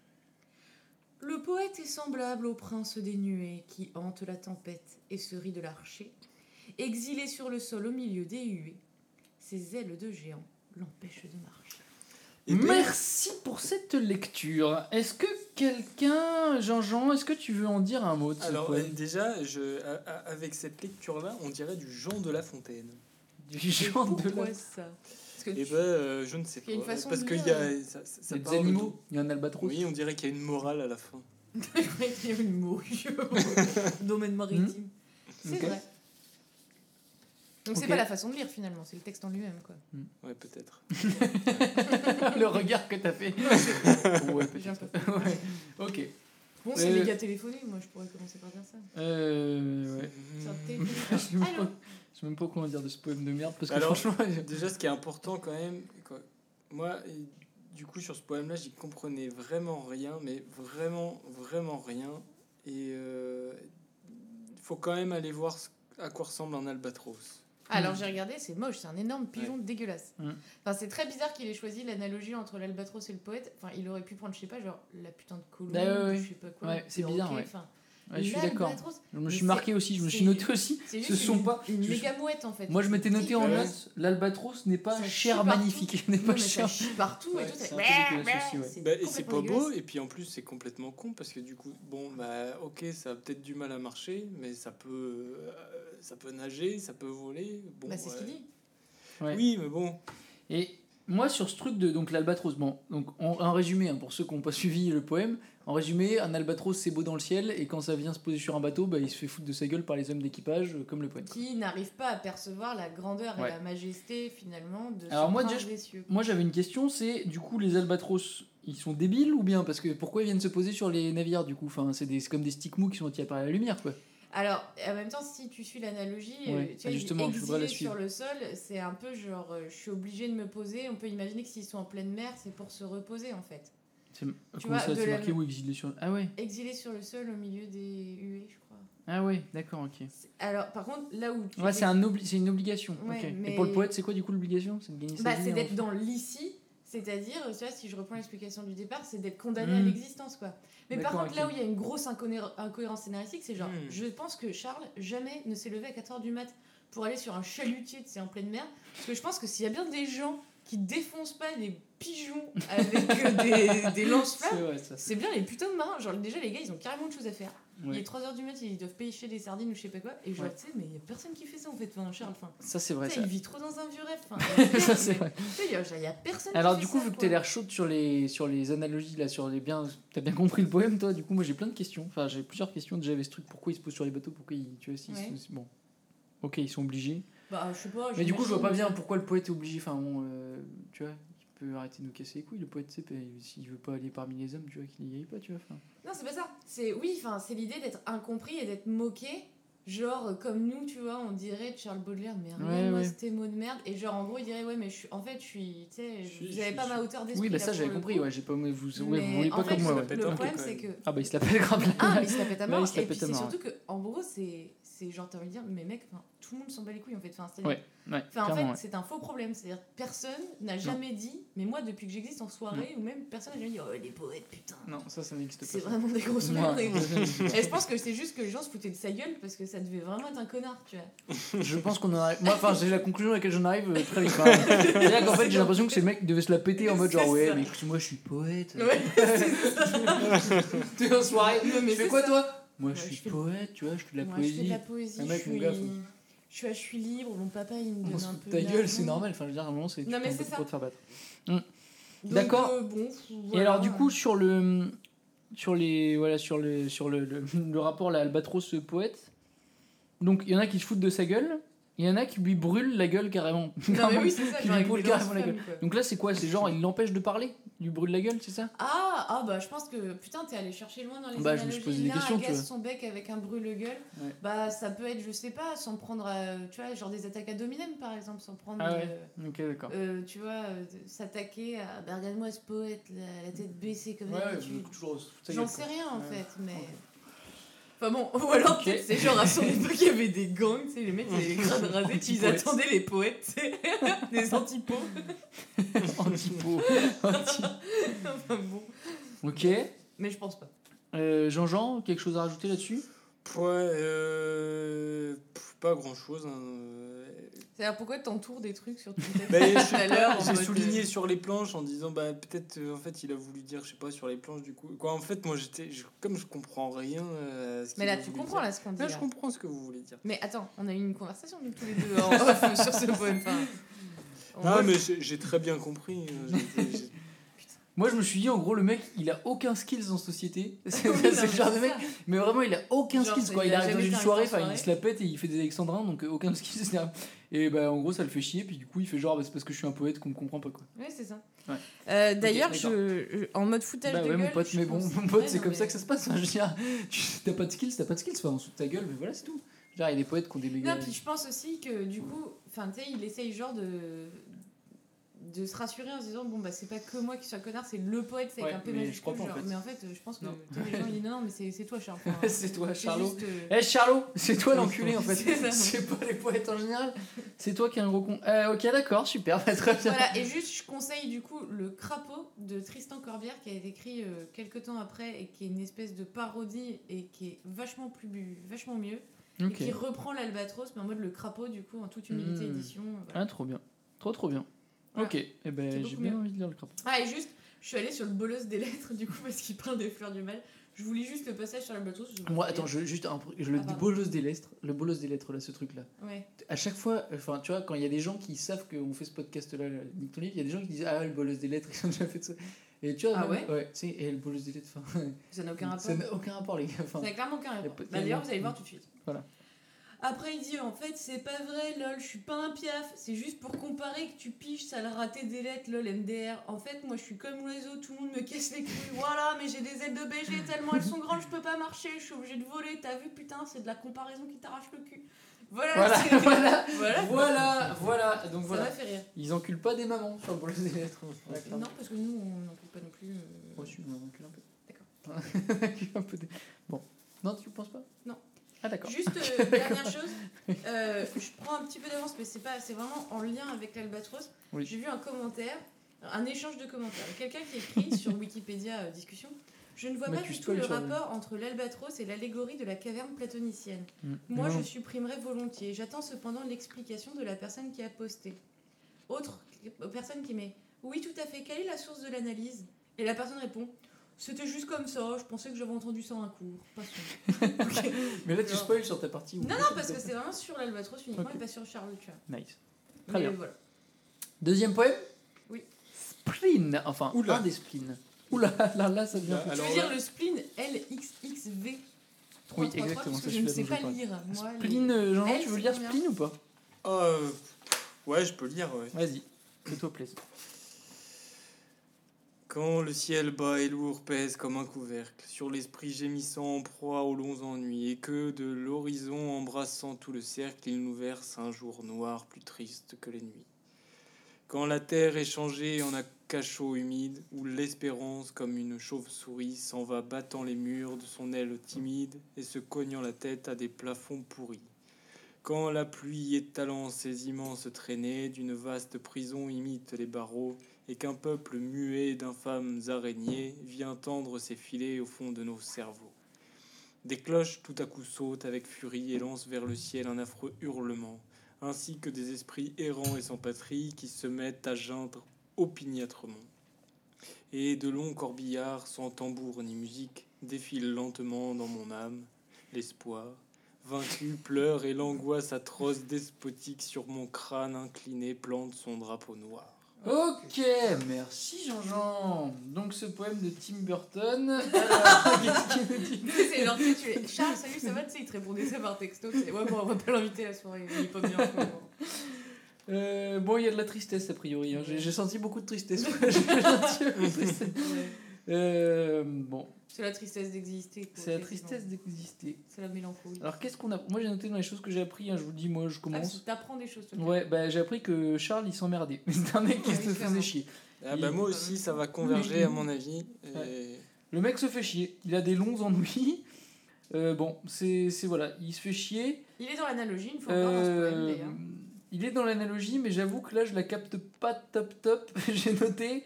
Le poète est semblable au prince des nuées qui hante la tempête et se rit de l'archer. Exilé sur le sol au milieu des huées, ses ailes de géant l'empêchent de marcher. Eh Merci pour cette lecture. Est-ce que quelqu'un, Jean-Jean, est-ce que tu veux en dire un mot Alors, euh, déjà, je, a- a- avec cette lecture-là, on dirait du Jean de La Fontaine. Du Jean de Pourquoi la... ça? Que Et tu- ben, euh, je ne sais Il y a pas. une façon Parce qu'il y a. euh, Ça, ça- ça Des animaux. Il y a un albatros. Oui, on dirait qu'il y a une morale à la fin. Qu'il y avait une morue au domaine maritime. C'est Ok. vrai. Donc c'est Ok. pas la façon de lire finalement, c'est le texte en lui-même quoi. Ouais, peut-être. le regard que t'as fait. ouais, peut-être. Ouais. Ok. Bon, c'est Euh, méga téléphoné, moi je pourrais commencer par dire ça. Euh, ouais. Je sais même Allô pas- je sais même pas comment dire de ce poème de merde parce que Alors, franchement. Déjà, ce qui est important quand même, quoi, moi, du coup, sur ce poème-là, j'y comprenais vraiment rien, mais vraiment, vraiment rien. Et il faut quand même aller voir ce- à quoi ressemble un albatros. Alors j'ai regardé, c'est moche, c'est un énorme pigeon dégueulasse. Mm. Enfin, c'est très bizarre qu'il ait choisi l'analogie entre l'albatros et le poète. Enfin, il aurait pu prendre, je sais pas, genre la putain de colombe, Bah ouais, ouais. je sais pas quoi. Ouais, c'est bizarre, perroquet, ouais. enfin, Ouais, je suis d'accord. Je me suis marqué aussi, je me suis noté aussi. Ce sont une, pas. une méga mouette en fait. Moi je m'étais noté en note, l'albatros n'est pas cher magnifique, n'est pas cher. partout Ouais, et tout. c'est Bah, ouais. Bah, et c'est complètement pas beau, et puis en plus, c'est complètement con, parce que du coup, bon, bah, ok, ça a peut-être du mal à marcher, mais ça peut, euh, ça peut nager, ça peut voler. Bon, Bah, c'est ce qu'il dit. Ouais. Oui, mais bon. Et moi, sur ce truc de donc l'albatros, bon, donc en, en résumé, hein, pour ceux qui n'ont pas suivi le poème, en résumé, un albatros c'est beau dans le ciel et quand ça vient se poser sur un bateau, bah, il se fait foutre de sa gueule par les hommes d'équipage, euh, comme le poème. Qui n'arrive pas à percevoir la grandeur Ouais. et la majesté finalement de Alors ce moi, déjà, des cieux. Moi, j'avais une question, c'est du coup les albatros, ils sont débiles ou bien? Parce que pourquoi ils viennent se poser sur les navires du coup? Enfin, c'est des- c'est comme des sticks mous qui sont attirés par la lumière, quoi. Alors, en même temps, si tu suis l'analogie, Ouais. euh, tu Ah, vois, justement, exilés suivre. sur le sol, c'est un peu genre, euh, je suis obligé de me poser. On peut imaginer que s'ils sont en pleine mer, c'est pour se reposer en fait. Comment vois, ça, c'est la- marqué où exilé sur Ah ouais, Exilés sur le sol au milieu des huées, je crois. ah ouais, d'accord, ok. Alors, par contre, là où tu Ouais, es- c'est un obli- une obligation. Ouais, ok. Et mais- pour le poète, c'est quoi du coup l'obligation C'est de gagner sa Bah, c'est d'être dans l'ici, c'est-à-dire, tu si je reprends l'explication du départ, c'est d'être condamné à Mm. l'existence, quoi. Mais par contre, là où il y a une grosse incohé- incohérence scénaristique, c'est genre, Mm. je pense que Charles jamais ne s'est levé à 4h du mat pour aller sur un chalutier, c'est en pleine mer. Parce que je pense que s'il y a bien des gens qui défoncent pas des pigeons avec des, des lance-flammes, c'est bien les putains de marins. Genre, déjà, les gars, ils ont carrément de choses à faire. Il est 3h du mat, ils doivent pêcher des sardines ou je sais pas quoi. Et genre, Ouais. tu sais, mais il y a personne qui fait ça en fait. Enfin, Charles, enfin, Ça, c'est vrai. tu Ça, il vit trop dans un vieux rêve. Enfin, Ça, c'est vrai. Tu il y a- personne Alors, qui du fait coup, ça, vu que t'as l'air chaude sur les, sur les analogies, là, sur les biens. T'as bien compris le poème, toi Du coup, moi, j'ai plein de questions. Enfin, j'ai plusieurs questions. Déjà, avec ce truc pourquoi ils se posent sur les bateaux Pourquoi ils. Tu vois, Ouais. sont- Bon. Ok, ils sont obligés. Bah, je sais pas. Mais du coup, je vois pas bien pourquoi le poète est obligé. Enfin, bon, euh, tu vois, peut arrêter de nous casser les couilles. Le poète, c'est pas- s'il veut pas aller parmi les hommes, tu vois, qu'il y aille pas, tu vois. Enfin, Non, c'est pas ça. C'est oui, enfin, c'est l'idée d'être incompris et d'être moqué. Genre, comme nous, tu vois, on dirait de Charles Baudelaire, mais Ouais, rien, moi, ouais. c'était mots de merde. Et genre, en gros, il dirait, ouais, mais je suis, en fait, je suis, tu sais, suis- pas ma hauteur d'esprit. Oui, bah ça, j'avais compris. coup. Ouais, j'ai pas. Vous, vous voulez pas fait, comme moi, Le problème, c'est que. Ah, bah, il se la pète grave. Ah, mais il se la pète à mort. il se la et puis c'est surtout que, en gros, c'est, c'est genre, t'as envie de dire, mais mec, tout le monde s'en bat les couilles en fait. Enfin, Ouais, ouais, en fait, ouais. c'est un faux problème. C'est-à-dire, personne n'a jamais dit, mais moi, depuis que j'existe en soirée, ou même personne n'a jamais dit, oh, les poètes, putain. Non, ça, ça n'existe pas. C'est vraiment des grosses merdes. Et je pense que c'est juste que les gens se foutaient de sa gueule parce que ça devait vraiment être un connard, tu vois. Je pense qu'on en arrive. Moi, enfin, j'ai la conclusion à laquelle j'en arrive euh, très vite. C'est-à-dire qu'en fait, j'ai l'impression que ces mecs devaient se la péter en mode genre, ouais, ça. mais moi je suis poète. Ouais, T'es en soirée, mais tu fais quoi toi? Moi Ouais, je suis je poète, tu vois, je fais de la Moi, je fais de poésie. la poésie. Un mec, je suis... gars, faut- je suis, je suis libre. Mon papa, il me On donne un peu ta gueule, c'est normal. Enfin, je veux dire, à un moment, c'est Non, mais prends c'est pas ça. pour te faire battre. Donc, D'accord. euh, bon, Et alors, du coup, sur le. Sur les. Voilà, sur le, sur le, le, le rapport là, Albatros euh, poète. Donc, il y en a qui se foutent de sa gueule. Il y en a qui lui brûlent la gueule carrément. Non, mais oui, c'est ça. Qui genre lui avec brûlent des carrément la lance-flammes, gueule. quoi. Donc là, c'est quoi? C'est genre, il l'empêche de parler? Il lui brûle la gueule, c'est ça? Ah, ah, bah je pense que putain, t'es allé chercher loin dans les Bah, je me suis posé des questions, tu vois. son bec avec un brûle-gueule. Ouais. Bah, ça peut être, je sais pas, s'en prendre à, tu vois, genre des attaques à dominem par exemple, s'en prendre. Ah ouais. euh, Ok, d'accord. euh, tu vois, euh, s'attaquer à. Bah, regarde-moi ce poète, la, la tête baissée comme Ouais, ouais, d'habitude. toujours. J'en sais rien en Ouais. fait, mais. Enfin bon, ou alors Ok. peut-être c'est genre à son époque il y avait des gangs, tu sais, les mecs ils avaient les crânes rasés, puis ils attendaient les poètes, tu sais, des antipos. Antipo. Anti- enfin bon, ok. mais je pense pas. Euh, Jean-Jean, quelque chose à rajouter là-dessus? Ouais, euh, pas grand chose. C'est-à-dire pourquoi t'entoures des trucs sur ton texte Ben, tout à l'heure J'ai souligné euh, sur les planches en disant bah peut-être euh, en fait il a voulu dire je sais pas sur les planches du coup quoi en fait moi j'étais je- comme je comprends rien euh, ce Mais là tu comprends dire. là ce qu'on dit. Là, là. je comprends ce que vous voulez dire Mais attends, on a eu une conversation nous tous les deux en off sur ce poème. Enfin, non mais j'ai très bien compris j'ai- Moi, je me suis dit, en gros, le mec, il a aucun skills en société. C'est Oui, mais genre de mec. Mais vraiment, il a aucun Genre, skills. Quoi. il arrive dans une soirée, enfin, il soirée. se la pète et il fait des alexandrins, donc euh, aucun skills. Et bah, en gros, ça le fait chier. Puis du coup, il fait genre, bah, c'est parce que je suis un poète qu'on me comprend pas. Quoi. Oui, c'est ça. Ouais. Euh, D'ailleurs, d'accord. je, en mode foutage Bah de ouais, gueule. mon pote, mais bon, mon pote, c'est comme mais- ça que ça se passe. Enfin, je veux dire, t'as pas de skills, t'as pas de skills, enfin, on se ta gueule, mais voilà, c'est tout. Genre, il y a des poètes qui ont des méga. Non, puis je pense aussi que du coup, enfin, tu sais, il essaye genre de de se rassurer en se disant bon bah c'est pas que moi qui suis un connard c'est le poète c'est Ouais, un peu mais je majuscule crois pas, en fait. mais en fait je pense que sais, les gens ils disent non non mais c'est toi Charles Enfin, c'est toi, Charlot. euh, Eh Charlot, c'est toi l'enculé en fait. C'est pas les poètes en général. C'est toi qui es un gros con. Euh, ok, d'accord, super, bah, très bien. Voilà, et juste, je conseille du coup le crapaud de Tristan Corbière qui a été écrit euh, quelques temps après et qui est une espèce de parodie et qui est vachement plus vachement mieux et qui reprend l'albatros mais en mode le crapaud du coup en toute humilité Mm. édition. voilà. Ah, trop bien. Trop, trop bien. Voilà. Ok, eh ben, j'ai bien envie de lire le crapaud. Ah et juste, je suis allée sur le bolos des lettres du coup parce qu'il parle des fleurs du mal. Je vous lis juste le passage sur l'albatros. je- Moi, attends, je, juste un, je le Ah, dis pardon. bolos des lettres, le bolos des lettres là, ce truc là. Ouais. À chaque fois, enfin, tu vois, quand il y a des gens qui savent qu'on fait ce podcast là, Nick il y a des gens qui disent ah le bolos des lettres, ils ont déjà fait ça. Et tu vois, Ah même- ouais tu sais, et le bolos des lettres, enfin, Ça n'a aucun rapport. ça n'a aucun rapport les gars. Ça n'a clairement aucun rapport. Bah, D'ailleurs, vous allez voir tout de suite. Voilà. Après, il dit en fait, c'est pas vrai, lol, je suis pas un piaf. C'est juste pour comparer que tu piges, ça le raté des lettres, lol, MDR. En fait, moi je suis comme l'oiseau, tout le monde me casse les couilles. Voilà, mais j'ai des ailes de BG tellement elles sont grandes, je peux pas marcher, je suis obligé de voler. T'as vu, putain, c'est de la comparaison qui t'arrache le cul. Voilà, Voilà, voilà, voilà. voilà, voilà. Donc Ça voilà. fait rire. Ils enculent pas des mamans sur le des lettres. Ouais. Non, parce que nous, on n'en coupe pas non plus. euh, Moi aussi, on encule un peu. D'accord. Un peu des- Bon. Non, tu le penses pas? Ah. Juste euh, dernière chose, euh, je prends un petit peu d'avance, mais c'est pas, c'est vraiment en lien avec l'albatros. Oui. J'ai vu un commentaire, un échange de commentaires. Quelqu'un qui écrit sur Wikipédia euh, discussion. Je ne vois Mais pas du tout le rapport entre l'albatros et l'allégorie de la caverne platonicienne. Mm. Moi, Non. je supprimerais volontiers. J'attends cependant l'explication de la personne qui a posté. Autre personne qui met Oui, tout à fait. Quelle est la source de l'analyse? Et la personne répond C'était juste comme ça. Je pensais que j'avais entendu ça en cours. Passons. Ok. Mais là, tu Non. spoil sur ta partie. ou Non, pas non, parce que c'est vraiment sur l'albatros uniquement Ok. et pas sur Charles, tu vois. Nice. Très Mais bien. voilà. Deuxième poème Oui. Spleen. Enfin, Oula. un des spleens. Oula, là, là, ça devient. Un peu- Tu veux dire le spleen LXXV 333 Oui, exactement, parce que je ne sais pas lire. Moi, Spleen, euh, Jean-Jean, Elle, tu veux lire spleen ou pas? Ah, euh, ouais, je peux lire, ouais. Vas-y, fais-toi plaisir. Quand le ciel bas et lourd pèse comme un couvercle sur l'esprit gémissant en proie aux longs ennuis et que de l'horizon embrassant tout le cercle il nous verse un jour noir plus triste que les nuits. Quand la terre est changée en un cachot humide où l'espérance comme une chauve-souris s'en va battant les murs de son aile timide et se cognant la tête à des plafonds pourris. Quand la pluie étalant ses immenses traînées d'une vaste prison imite les barreaux et qu'un peuple muet d'infâmes araignées vient tendre ses filets au fond de nos cerveaux. Des cloches tout à coup sautent avec furie et lancent vers le ciel un affreux hurlement, ainsi que des esprits errants et sans patrie qui se mettent à geindre opiniâtrement. Et de longs corbillards sans tambour ni musique défilent lentement dans mon âme, l'espoir, vaincu, pleure et l'angoisse atroce despotique sur mon crâne incliné plante son drapeau noir. Ok, merci Jean-Jean. Donc ce poème de Tim Burton. Alors, qu'est-ce qu'il nous dit C'est genre, tu es Charles, salut, ça va? Tu sais, il te répondait ça par texto. c'est, Ouais, bon, on va pas l'inviter à la soirée, il est pas bien. Euh, bon, il y a de la tristesse a priori. hein. J'ai j'ai senti beaucoup de tristesse. Euh, bon, C'est la tristesse d'exister. c'est la tristesse d'exister. C'est la mélancolie. Alors qu'est-ce qu'on a Moi j'ai noté dans les choses que j'ai appris. hein, je vous dis, moi je Ah, commence. T'apprends des choses, toi. Ouais, bah j'ai appris que Charles il s'emmerdait. C'est un mec qui Oui, se faisait chier. Ah bah Il- moi aussi, ça va converger à mon avis. Et... Ouais. Le mec se fait chier. Il a des longs ennuis. Euh, bon, c'est c'est- voilà, il se fait chier. Il est dans l'analogie, une fois Euh, il est dans l'analogie, mais j'avoue que là, je la capte pas top top. J'ai noté.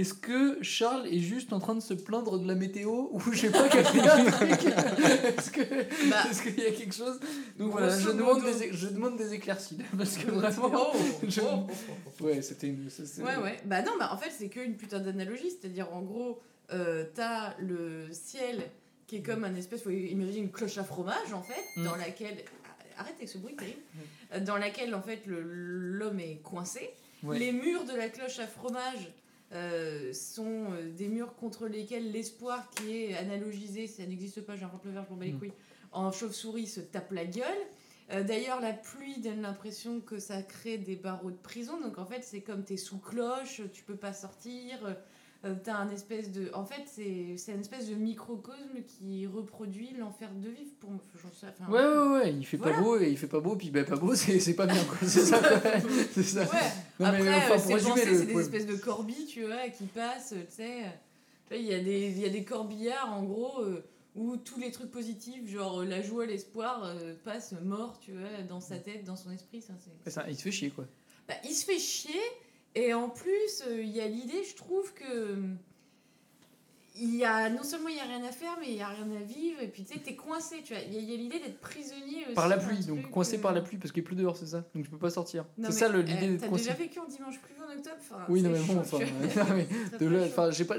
Est-ce que Charles est juste en train de se plaindre de la météo ou j'ai pas capté un truc Est-ce Bah, est-ce qu'il y a quelque chose Donc voilà, grosso je demande, des, je demande des éclaircies parce que vraiment. Oh, je- oh, oh, oh. Ouais, c'était une. Ouais, ouais. Bah non, bah en fait, c'est qu'une putain d'analogie. C'est-à-dire, en gros, euh, t'as le ciel qui est comme un espèce, faut imaginer une cloche à fromage, en fait, Mm. dans laquelle. Arrête avec ce bruit terrible. Dans laquelle, en fait, l'homme est coincé. Ouais. Les murs de la cloche à fromage euh, sont euh, des murs contre lesquels l'espoir qui est analogisé, ça n'existe pas, j'invente le verbe, je m'en bats les Mm. couilles, en chauve-souris se tape la gueule. Euh, D'ailleurs, la pluie donne l'impression que ça crée des barreaux de prison. Donc, en fait, c'est comme t'es sous cloche, tu peux pas sortir. Euh, T'as un espèce de. En fait, c'est c'est une espèce de microcosme qui reproduit l'enfer de vivre pour moi. Sais- enfin, Ouais, ouais, ouais, il fait Voilà. pas beau et il fait pas beau, puis bah, pas beau, c'est c'est pas bien, quoi. C'est ça. C'est ça. Ouais, Non, mais après, enfin, euh, pour c'est résumer le c'est des espèces de corbilles, tu vois, qui passent, tu sais. Il y, a des- il y a des corbillards, en gros, euh, où tous les trucs positifs, genre la joie, l'espoir, euh, passent mort, tu vois, dans sa tête, dans son esprit. Ça, c'est- ça, il se fait chier, quoi. Bah, il se fait chier, et en plus, euh, il y a l'idée, je trouve que. Il y a, non seulement il n'y a rien à faire, mais il n'y a rien à vivre, et puis tu sais, t'es coincé, tu vois. Il y a, l'idée d'être prisonnier aussi. Par la pluie, donc truc, coincé euh, par la pluie parce qu'il pleut dehors, c'est ça? Donc je peux pas sortir. C'est ça euh, l'idée d'être T'as coincé. déjà vécu en dimanche pluvieux en octobre? Enfin, Oui, non, mais bon, enfin. de là, enfin, j'ai pas,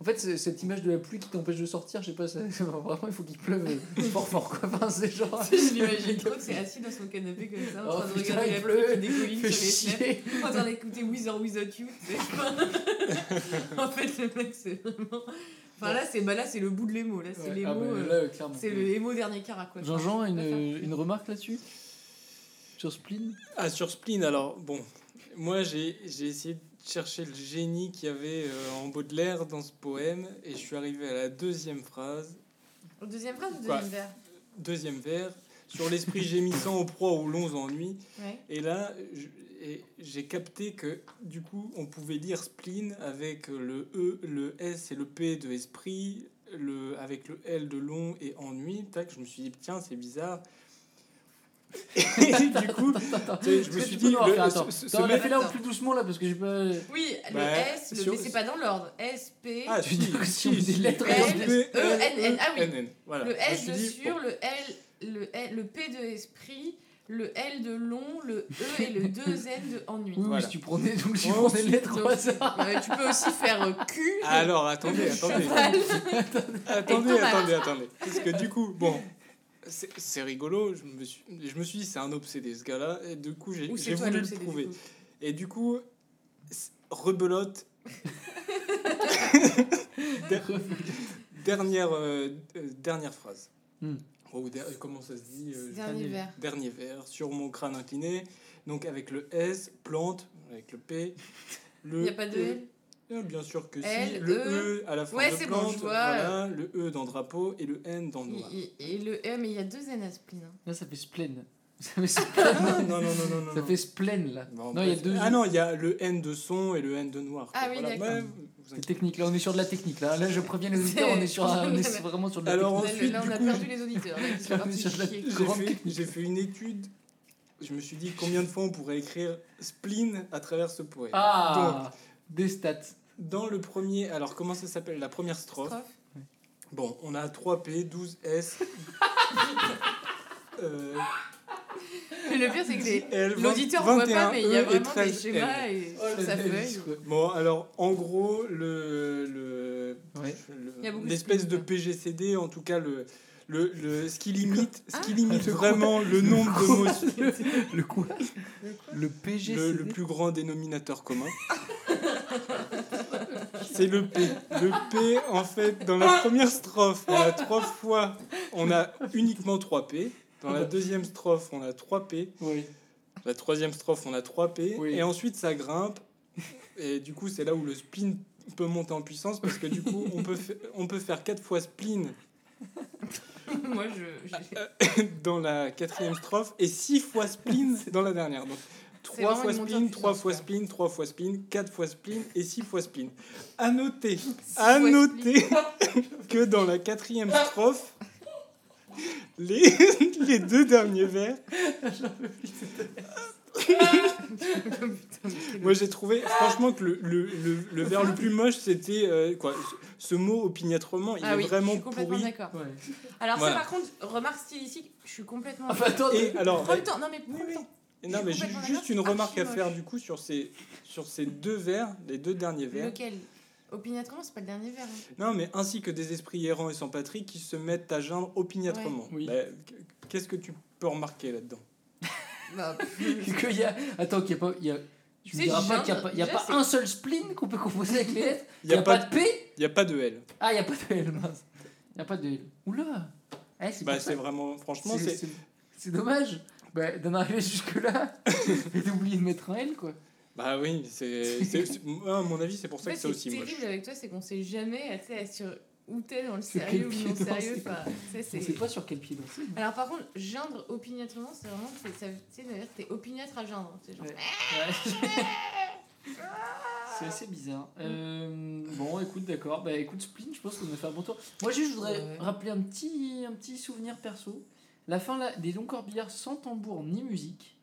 en fait, cette image de la pluie qui t'empêche de sortir, je sais pas, ça- vraiment, il faut qu'il pleuve euh, fort, fort, quoi. Enfin, c'est genre. Je l'imagine trop que c'est assis dans son canapé comme ça, en Oh, train de regarder la pluie qui dégouline Fait sur les fenêtres, chier. en train d'écouter or Without You, en fait, le mec, c'est vraiment... Enfin, là, c'est bah, là, c'est le bout de l'émo, là, c'est Ouais, l'émo... ah, bah, euh, c'est le émo dernier quoi. Jean-Jean, une, une remarque là-dessus? Sur Spleen? Ah, sur Spleen, alors, bon, moi j'ai j'ai essayé de chercher le génie qu'il y avait euh, en Baudelaire dans ce poème, et je suis arrivé à la deuxième phrase, Deuxième phrase ou deuxième vers? Deuxième vers, sur l'esprit gémissant aux proies aux longs ennuis. Ouais. Et là, et j'ai capté que du coup, on pouvait lire spleen avec le E, le S et le P de esprit, le, avec le L de long et ennui. Tac, je me suis dit, tiens, c'est bizarre. Et du coup, Attends, attends, je me suis dit, le- refaire, ce- attends. ce- ce Attends, on a mec- fait là plus doucement là parce que j'ai pas. Oui, le Bah, S, le- c'est pas dans l'ordre. S, P, Ah, Tu si, si on si, lettres, L, P, E, N, N. Ah oui. N, N. Voilà. le S de dit, sur, le L, le, L, le P de esprit, le L de long, le E et le 2 N de ennui. Oui, Voilà. si tu prenais donc si tu Oh, prenais les lettres. Euh, tu peux aussi faire euh, Q. Alors, attendez, attendez. Attendez, attendez, attendez. Parce que du coup, bon, c'est rigolo. Je me, suis, je me suis dit, c'est un obsédé ce gars-là. Et du coup, j'ai voulu le du prouver. Et du coup, rebelote. Der- dernière, euh, euh, dernière phrase. Hmm. Oh, der- comment ça se dit euh, Dernier vers. Dernier vers. Sur mon crâne incliné. Donc avec le S, plante, avec le P. Le Il n'y a pas de E. L? Ah, Bien sûr que si. L, Le E. E à la fin Ouais, de c'est bon, plante. je vois. voilà, le E dans drapeau et le N dans noir. Et, et- et le E, mais il y a deux N à spleen. hein. Là, ça fait splen. Ça fait splen. Ah, non, non, non, non, non. Ça non. fait splen là. Bon, non, il y a deux. Ah non, il y a le N de son et le N de noir. Ah quoi. oui, Voilà. d'accord. C'est technique, là on est sur de la technique. Là, là je préviens les auditeurs, on est, sur on est vraiment sur de la Alors, technique. Là, ensuite, là, on a coup, perdu les auditeurs. J'ai fait, fait une étude. Je me suis dit combien de fois on pourrait écrire spleen à travers ce poème? Ah Des stats. Dans le premier, alors comment ça s'appelle? La première strophe. Strophe. Bon, on a 3P, 12S. euh, Mais le pire, c'est que l'auditeur voit 21, pas, mais il y a E et vraiment des 13 schémas L. et Oh, sur la sa belle, feuille. Bon, alors en gros, le, le, Ouais. de l'espèce de PGCD, en tout cas le, le, le ce qui limite, ce qui Ah. limite quoi vraiment le nombre de mots, Le Le quoi Le PG. le, le plus grand dénominateur commun. C'est le P. Le P, en fait, dans la première strophe, on a trois fois, on a uniquement 3 P. Dans la deuxième strophe, on a 3 P. Oui. La troisième strophe, on a 3 P. Oui. Et ensuite, ça grimpe. Et du coup, c'est là où le spleen peut monter en puissance parce que du coup, on peut, fa- on peut faire 4 fois spleen Moi, je. dans la quatrième strophe et 6 fois spleen dans la dernière. Donc, 3 vraiment fois spleen, 3 puissance, fois spleen, 3 fois spleen, 4 fois spleen et 6 fois spleen. À noter, à noter que dans la quatrième strophe, les, les deux derniers quel- moi j'ai trouvé franchement que le, le, le, le vers le plus moche c'était euh, quoi ce- ce mot opiniâtrement il Ah est oui, vraiment je suis complètement pourri d'accord. Ouais. Alors, Voilà. ça, par contre, remarque stylistique, je suis complètement. Enfin, attends, et alors Prends le temps, non mais prends Oui, le oui. temps. Et non, mais complètement juste une remarque à faire du coup sur ces, sur ces deux vers, les deux derniers vers. Lequel? Opiniâtrement, c'est pas le dernier vers. hein. Non, mais ainsi que des esprits errants et sans patrie qui se mettent à geindre opiniâtrement. Ouais. Oui. Bah, Qu'est-ce que tu peux remarquer là-dedans? Bah, qu'il y a... Attends, qu'il n'y a pas. il Y a... Tu me diras pas qu'il n'y a pas, y a pas un seul spleen qu'on peut composer avec les lettres Il n'y a, pas de P? Il n'y a pas de L. Ah, il n'y a pas de L, mince. Il n'y a pas de L. Oula Eh, c'est Bah, vraiment, franchement, C'est- c'est. c'est c'est dommage bah, d'en arriver jusque-là et d'oublier de mettre un L, quoi. Bah oui, c'est. c'est- c'est- moi, À mon avis, c'est pour En ça fait, que c'est aussi terrible moche. avec toi, c'est qu'on sait jamais tu sais, sur où t'es dans le sérieux quel ou non sérieux. Enfin, On c'est- sait pas sur quel pied danser. Alors par contre, geindre opiniâtrement, c'est vraiment, c'est- ça, tu sais, d'ailleurs, t'es opiniâtre à geindre. C'est genre, Ouais. Ouais. C'est assez bizarre. Euh, bon, écoute, d'accord. Bah, écoute, Spleen, je pense qu'on a fait un bon tour. Moi, juste, je voudrais Ouais. rappeler un petit, un petit souvenir perso. La fin là, des longs corbillards sans tambour ni musique.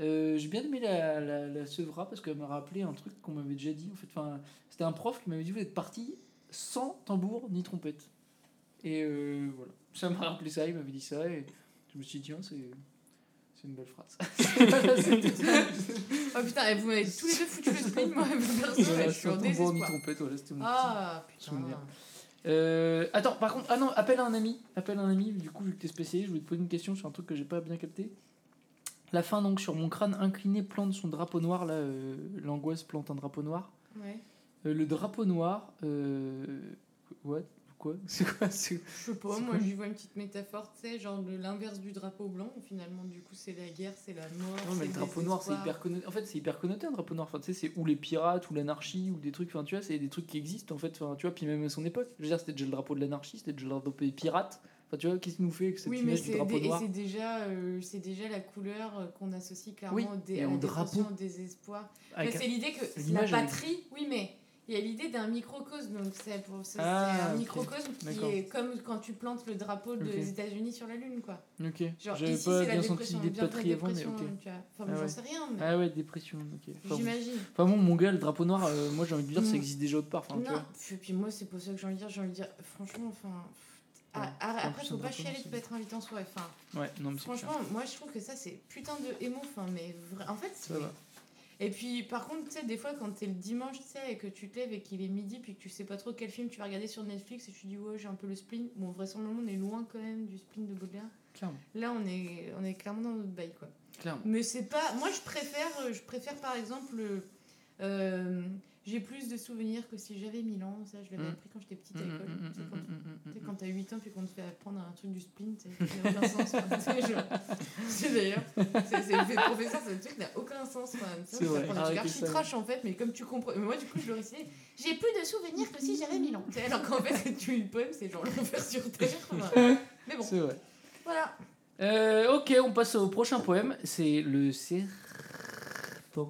Euh, J'ai bien aimé la, la, la Sevra parce qu'elle m'a rappelé un truc qu'on m'avait déjà dit. En fait, enfin, c'était un prof qui m'avait dit Vous êtes parti sans tambour ni trompette. Et euh, voilà. Ça m'a rappelé ça, il m'avait dit ça. Et je me suis dit Tiens, c'est. C'est une belle phrase. Oh putain, et vous m'avez tous les deux foutu le spleen, moi, je suis en sans tambour ni trompette, voilà, c'était mon petit- Ah putain. souvenir. Euh, attends, par contre, ah non, appelle un ami. Appelle un ami, du coup, vu que t'es spécialiste, je voulais te poser une question sur un truc que j'ai pas bien capté. La fin, donc, sur mon crâne incliné plante son drapeau noir, là, euh, l'angoisse plante un drapeau noir. Ouais. Euh, le drapeau noir, euh, what? Quoi? C'est quoi? C'est- Je sais pas, moi j'y vois une petite métaphore, tu sais, genre l'inverse du drapeau blanc, finalement du coup c'est la guerre, c'est la mort. Non, mais c'est le drapeau noir, c'est hyper connoté. En fait, c'est hyper connoté un drapeau noir. Enfin, tu sais, c'est ou les pirates, ou l'anarchie, ou des trucs. Enfin, tu vois, c'est des trucs qui existent en fait. Enfin, tu vois, puis même à son époque. Je veux dire, c'était déjà le drapeau de l'anarchie, c'était déjà le drapeau des pirates. Enfin, tu vois, qu'est-ce qui nous fait que cette Oui, image du drapeau noir c'est déjà, euh, c'est déjà la couleur euh, qu'on associe clairement Oui, et à la drapeau. désespoir. Un- c'est l'idée que la patrie, oui, mais Il y a l'idée d'un microcosme, donc c'est pour- c'est- c'est Ah, un ok. microcosme qui est comme quand tu plantes le drapeau des Ok. États-Unis sur la Lune, quoi. Ok. Genre J'avais ici, pas c'est la bien senti dépression, bien patrie avant, mais ok. tu vois. Enfin, Ah moi, j'en ouais. sais rien, mais Ah ouais, dépression, ok. Enfin, j'imagine. Enfin bon, mon gars, le drapeau noir, euh, moi j'ai envie de dire, ça Mm. existe déjà autre part. Enfin, tu non, vois. puis moi, c'est pour ça que j'ai envie de dire, j'ai envie de dire, franchement, enfin. Ah, ah, après, faut pas chialer de pas être invité en soirée. Enfin, Ouais, non, mais c'est clair. franchement, moi, je trouve que ça, c'est putain de émo. Enfin, mais vra- en fait, c'est. Ça va. Et puis, par contre, tu sais, des fois, quand t'es le dimanche, tu sais, et que tu te lèves et qu'il est midi, puis que tu sais pas trop quel film tu vas regarder sur Netflix, et tu dis, ouais, j'ai un peu le spleen. Bon, vraisemblablement, on est loin quand même du spleen de Baudelaire. Clairement. Là, on est, on est clairement dans notre bail, quoi. Clairement. Mais c'est pas. Moi, je préfère, euh, je préfère par exemple. euh, j'ai plus de souvenirs que si j'avais 1000 ans. Ça, je l'avais Mm. appris quand j'étais petite à l'école. quand- tu t'as 8 ans puis qu'on te fait apprendre un truc du spleen, ça n'a aucun sens. c'est d'ailleurs, le professeur, le truc n'a aucun sens. C'est on vrai. t'apprend des trucs Arrêtez archi ça, trash en fait, mais comme tu comprends. Mais moi, du coup, je le récitais. J'ai plus de souvenirs que si j'avais 1000 ans. Alors qu'en fait, tu le poème, c'est genre l'enfer sur terre. Mais bon, C'est vrai. voilà. Euh, ok, on passe au prochain poème. C'est le serpent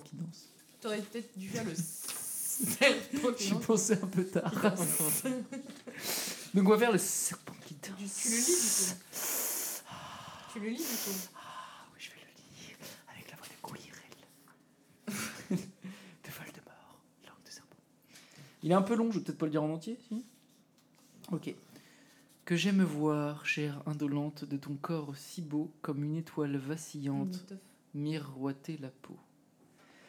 qui danse. T'aurais peut-être dû faire le serpent J'y pensais un peu tard. Donc on va faire le serpent qui Tu, danse. tu le lis du coup. Tu le lis du coup. Ah oui, je vais le lire avec la voix de Quirrell. de Voldemort, langue de serpent. Il est un peu long, je vais peut-être pas le dire en entier, si Ok. Que j'aime voir, chère indolente, de ton corps si beau comme une étoile vacillante, miroiter la peau.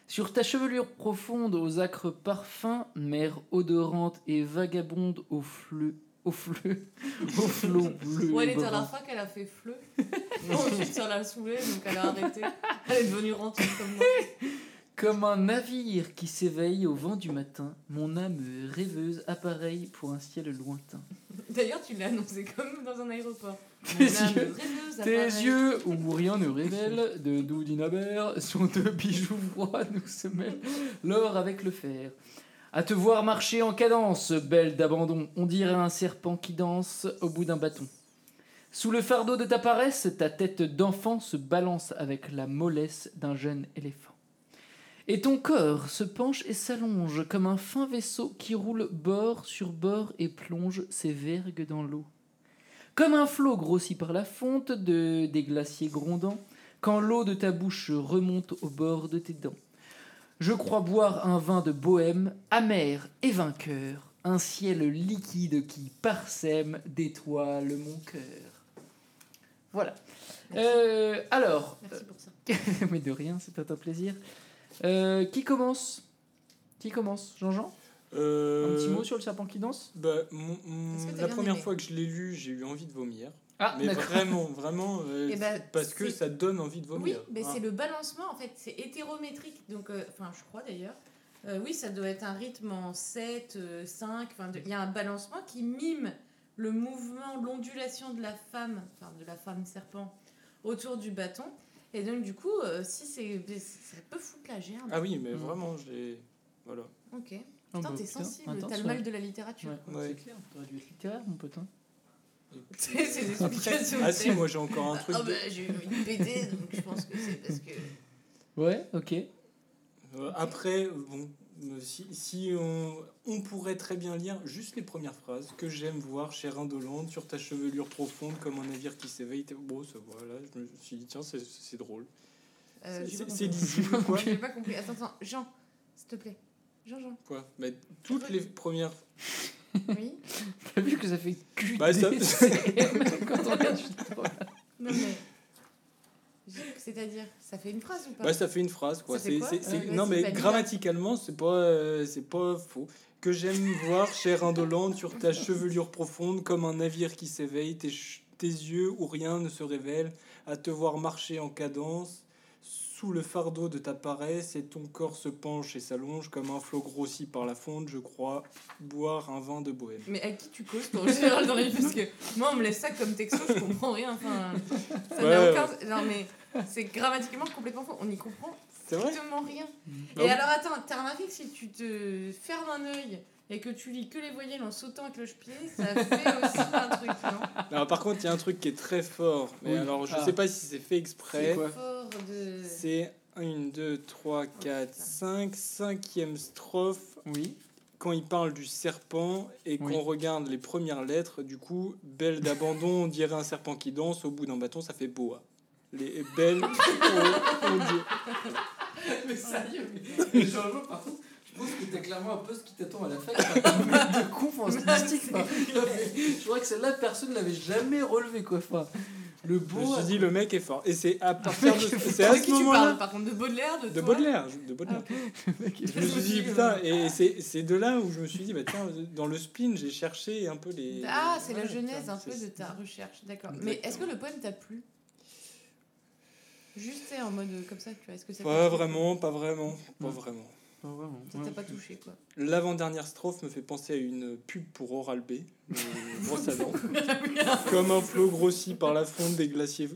Sur ta chevelure profonde aux acres parfums, mer odorante et vagabonde au fleu, au fleu, au flot bleu. Ouais, elle était à la fac, elle a fait fleu. Ensuite, ça l'a saoulée, donc elle a arrêté. Elle est devenue rentée comme moi. Comme un navire qui s'éveille au vent du matin, mon âme rêveuse appareille pour un ciel lointain. D'ailleurs, tu l'as annoncé comme dans un aéroport. Tes yeux- Tes yeux où rien ne révèle, de Doudinabert, sur deux bijoux froids nous se mêlent l'or avec le fer. À te voir marcher en cadence, belle d'abandon, on dirait un serpent qui danse au bout d'un bâton. Sous le fardeau de ta paresse, ta tête d'enfant se balance avec la mollesse d'un jeune éléphant. Et ton corps se penche et s'allonge comme un fin vaisseau qui roule bord sur bord et plonge ses vergues dans l'eau. Comme un flot grossi par la fonte de, des glaciers grondants, quand l'eau de ta bouche remonte au bord de tes dents. Je crois boire un vin de bohème, amer et vainqueur, un ciel liquide qui parsème d'étoiles mon cœur. Voilà. Euh, alors, Merci pour ça. mais de rien, c'est un plaisir. Euh, qui commence? Qui commence? Jean-Jean? Euh, Un petit mot sur le serpent qui danse bah, mon- mon- La première aimé fois que je l'ai lu, j'ai eu envie de vomir. Ah, mais vraiment, vraiment, euh, Eh ben, parce que ça donne envie de Oui, vomir. mais Ah. c'est le balancement en fait, c'est hétérométrique. Donc, euh, enfin, je crois d'ailleurs. Euh, oui, ça doit être un rythme en 7, euh, 5. Enfin, de- il y a un balancement qui mime le mouvement, l'ondulation de la femme, enfin de la femme serpent autour du bâton. Et donc, du coup, euh, si c'est. Ça peut foutre la gerbe. Ah oui, mais Mm. vraiment, j'ai. Voilà. Ok. Ah Putain, t'es sensible, t'as le mal de la littérature. Ouais, Ouais. c'est clair, t'aurais dû être littéraire, mon pote. hein. C'est des explications. Ah si, moi j'ai encore un truc. Ah bah, j'ai eu envie de péter, donc je pense que c'est parce que. Ouais, ok. Euh, après, bon, euh, si, si on, on pourrait très bien lire juste les premières phrases que j'aime voir, chère indolente, sur ta chevelure profonde comme un navire qui s'éveille. Bon, ça voilà, je me suis dit, tiens, c'est- c'est drôle. Euh, C'est- lisible, quoi. J'ai pas compris. Attends, attends, Jean, s'il te plaît. Jean, Jean. Quoi? Mais toutes les premières. Oui. T'as vu que ça fait QDCM Bah, ça- quand on regarde juste Non, mais. C'est-à-dire, ça fait une phrase ou pas? Bah, ça fait une phrase, quoi. C'est- Euh, non, mais grammaticalement, c'est pas, euh, c'est pas faux. Que j'aime voir, chère indolente, sur ta chevelure profonde, comme un navire qui s'éveille, tes, tes yeux où rien ne se révèle, à te voir marcher en cadence, sous le fardeau de ta paresse, et ton corps se penche et s'allonge comme un flot grossi par la fonte, je crois, boire un vin de bohème. Mais à qui tu causes, en général, dans vie Parce que moi, on me laisse ça comme texto, je comprends rien. Enfin, ça Ouais, n'a aucun. Non, mais c'est grammaticalement complètement faux. On n'y comprend strictement rien. Ah Et bon alors, attends, t'as remarqué que si tu te fermes un œil et que tu lis que les voyelles en sautant à cloche-pied, ça fait aussi un truc, non Alors, par contre, il y a un truc qui est très fort, mais Oui. alors je Ah. sais pas si c'est fait exprès. C'est 1, 2, 3, 4, 5, cinquième strophe. Oui. quand il parle du serpent et qu'on Oui. regarde les premières lettres, du coup, belle d'abandon, on dirait un serpent qui danse, au bout d'un bâton, ça fait boa. Les belles, on, on dit- Mais sérieux, mais Jean-Jean, par contre, je t'as clairement un poste qui t'attend à la mec de conf en stylistique. enfin. Je crois que celle-là, personne ne l'avait jamais relevé, quoi. Enfin, le Je beau. me suis dit, le mec est fort. Et c'est à partir de. C'est à qui ce tu parles moment-là. Par contre, de Baudelaire, de, De toi Baudelaire. De Baudelaire. est- Je me suis dit, putain, et c'est c'est de là où je me suis dit, bah tiens, dans le spleen, j'ai cherché un peu les. Ah, c'est la genèse un peu de ta recherche, d'accord. Mais est-ce que le poème t'a plu? Juste en mode euh, comme ça, tu vois. Est-ce que ça Pas vraiment, pas vraiment, pas vraiment. Ah, vraiment, Ça ouais. t'a pas touché quoi. L'avant-dernière strophe me fait penser à une pub pour Oral B, brosse à dents. Comme un flot grossi par la fonte des glaciers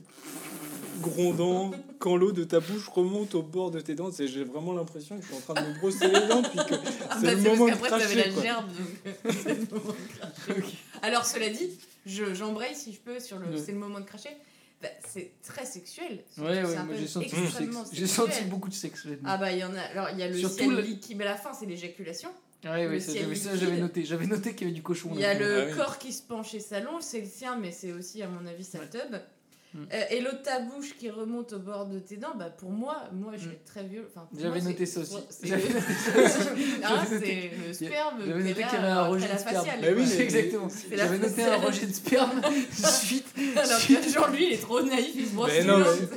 grondant, quand l'eau de ta bouche remonte au bord de tes dents. C'est- J'ai vraiment l'impression que je suis en train de me brosser les dents, puis que Ah c'est bah, le moment de cracher. la quoi. gerbe, donc euh, c'est le moment de cracher. Alors cela dit, je- j'embraye si je peux sur le. Ouais. C'est le moment de cracher. Bah, c'est très sexuel. Ouais, ouais, j'ai senti. J'ai senti beaucoup de sexe là-dedans. Ah bah il y en a. Alors il y a le Surtout ciel le- liquide, mais à la fin c'est l'éjaculation. Ouais, ouais, j'avais, ça, liquide. j'avais noté. J'avais noté qu'il y avait du cochon. Il y a là-dedans. le Ah oui. corps qui se penche et s'allonge, c'est le sien, mais c'est aussi, à mon avis, sa Ouais. tub. Mm. Euh, et l'autre ta bouche qui remonte au bord de tes dents, bah pour moi, moi je vais être très vieux. Enfin, pour J'avais noté ça aussi. c'est- J'avais noté Ah, noté- c'est le sperme. J'avais qui est noté là qu'il y avait un rejet de sperme. Bah oui, exactement. J'avais noté un rejet de sperme suite. Alors que genre lui, il est trop naïf, il se brosse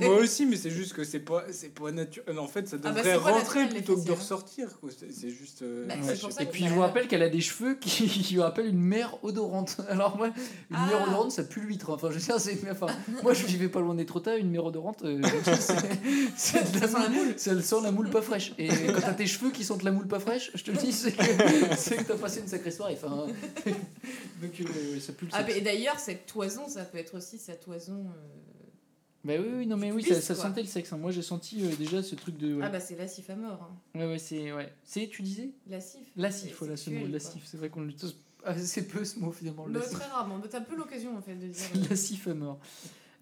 moi aussi, mais c'est juste que c'est pas, c'est pas naturel. En fait, ça Ah bah, devrait rentrer plutôt que de ressortir. C'est juste. euh, Bah, ça Et puis je vous rappelle qu'elle a des cheveux qui, lui rappellent une mère odorante. Alors moi, une mère Ah. odorante, ça pue l'huître. Enfin, je sais, c'est, enfin, moi je vivais pas loin des Trotas, une mère odorante, euh, c'est, c'est de la Ça sent la moule. Ça sent la moule pas fraîche. Et quand t'as tes cheveux qui sentent la moule pas fraîche, je te le dis, c'est que, c'est que t'as passé une sacrée soirée. Enfin, donc euh, ça pue le Ah, sexe. mais d'ailleurs, cette toison, ça peut être aussi sa toison. euh, Bah oui, oui, non mais oui, ça, sentait le sexe. hein. Moi j'ai senti euh, déjà ce truc de. Ouais, Ah bah c'est l'acif à mort. Hein. ouais, ouais, c'est. Ouais. C'est, tu disais? L'acif, c'est voilà ce mot, quoi. l'acif. C'est vrai qu'on l'utilise assez peu ce mot finalement. Bah, très rarement. Bah, T'as peu l'occasion en fait de dire. euh, L'acif à mort.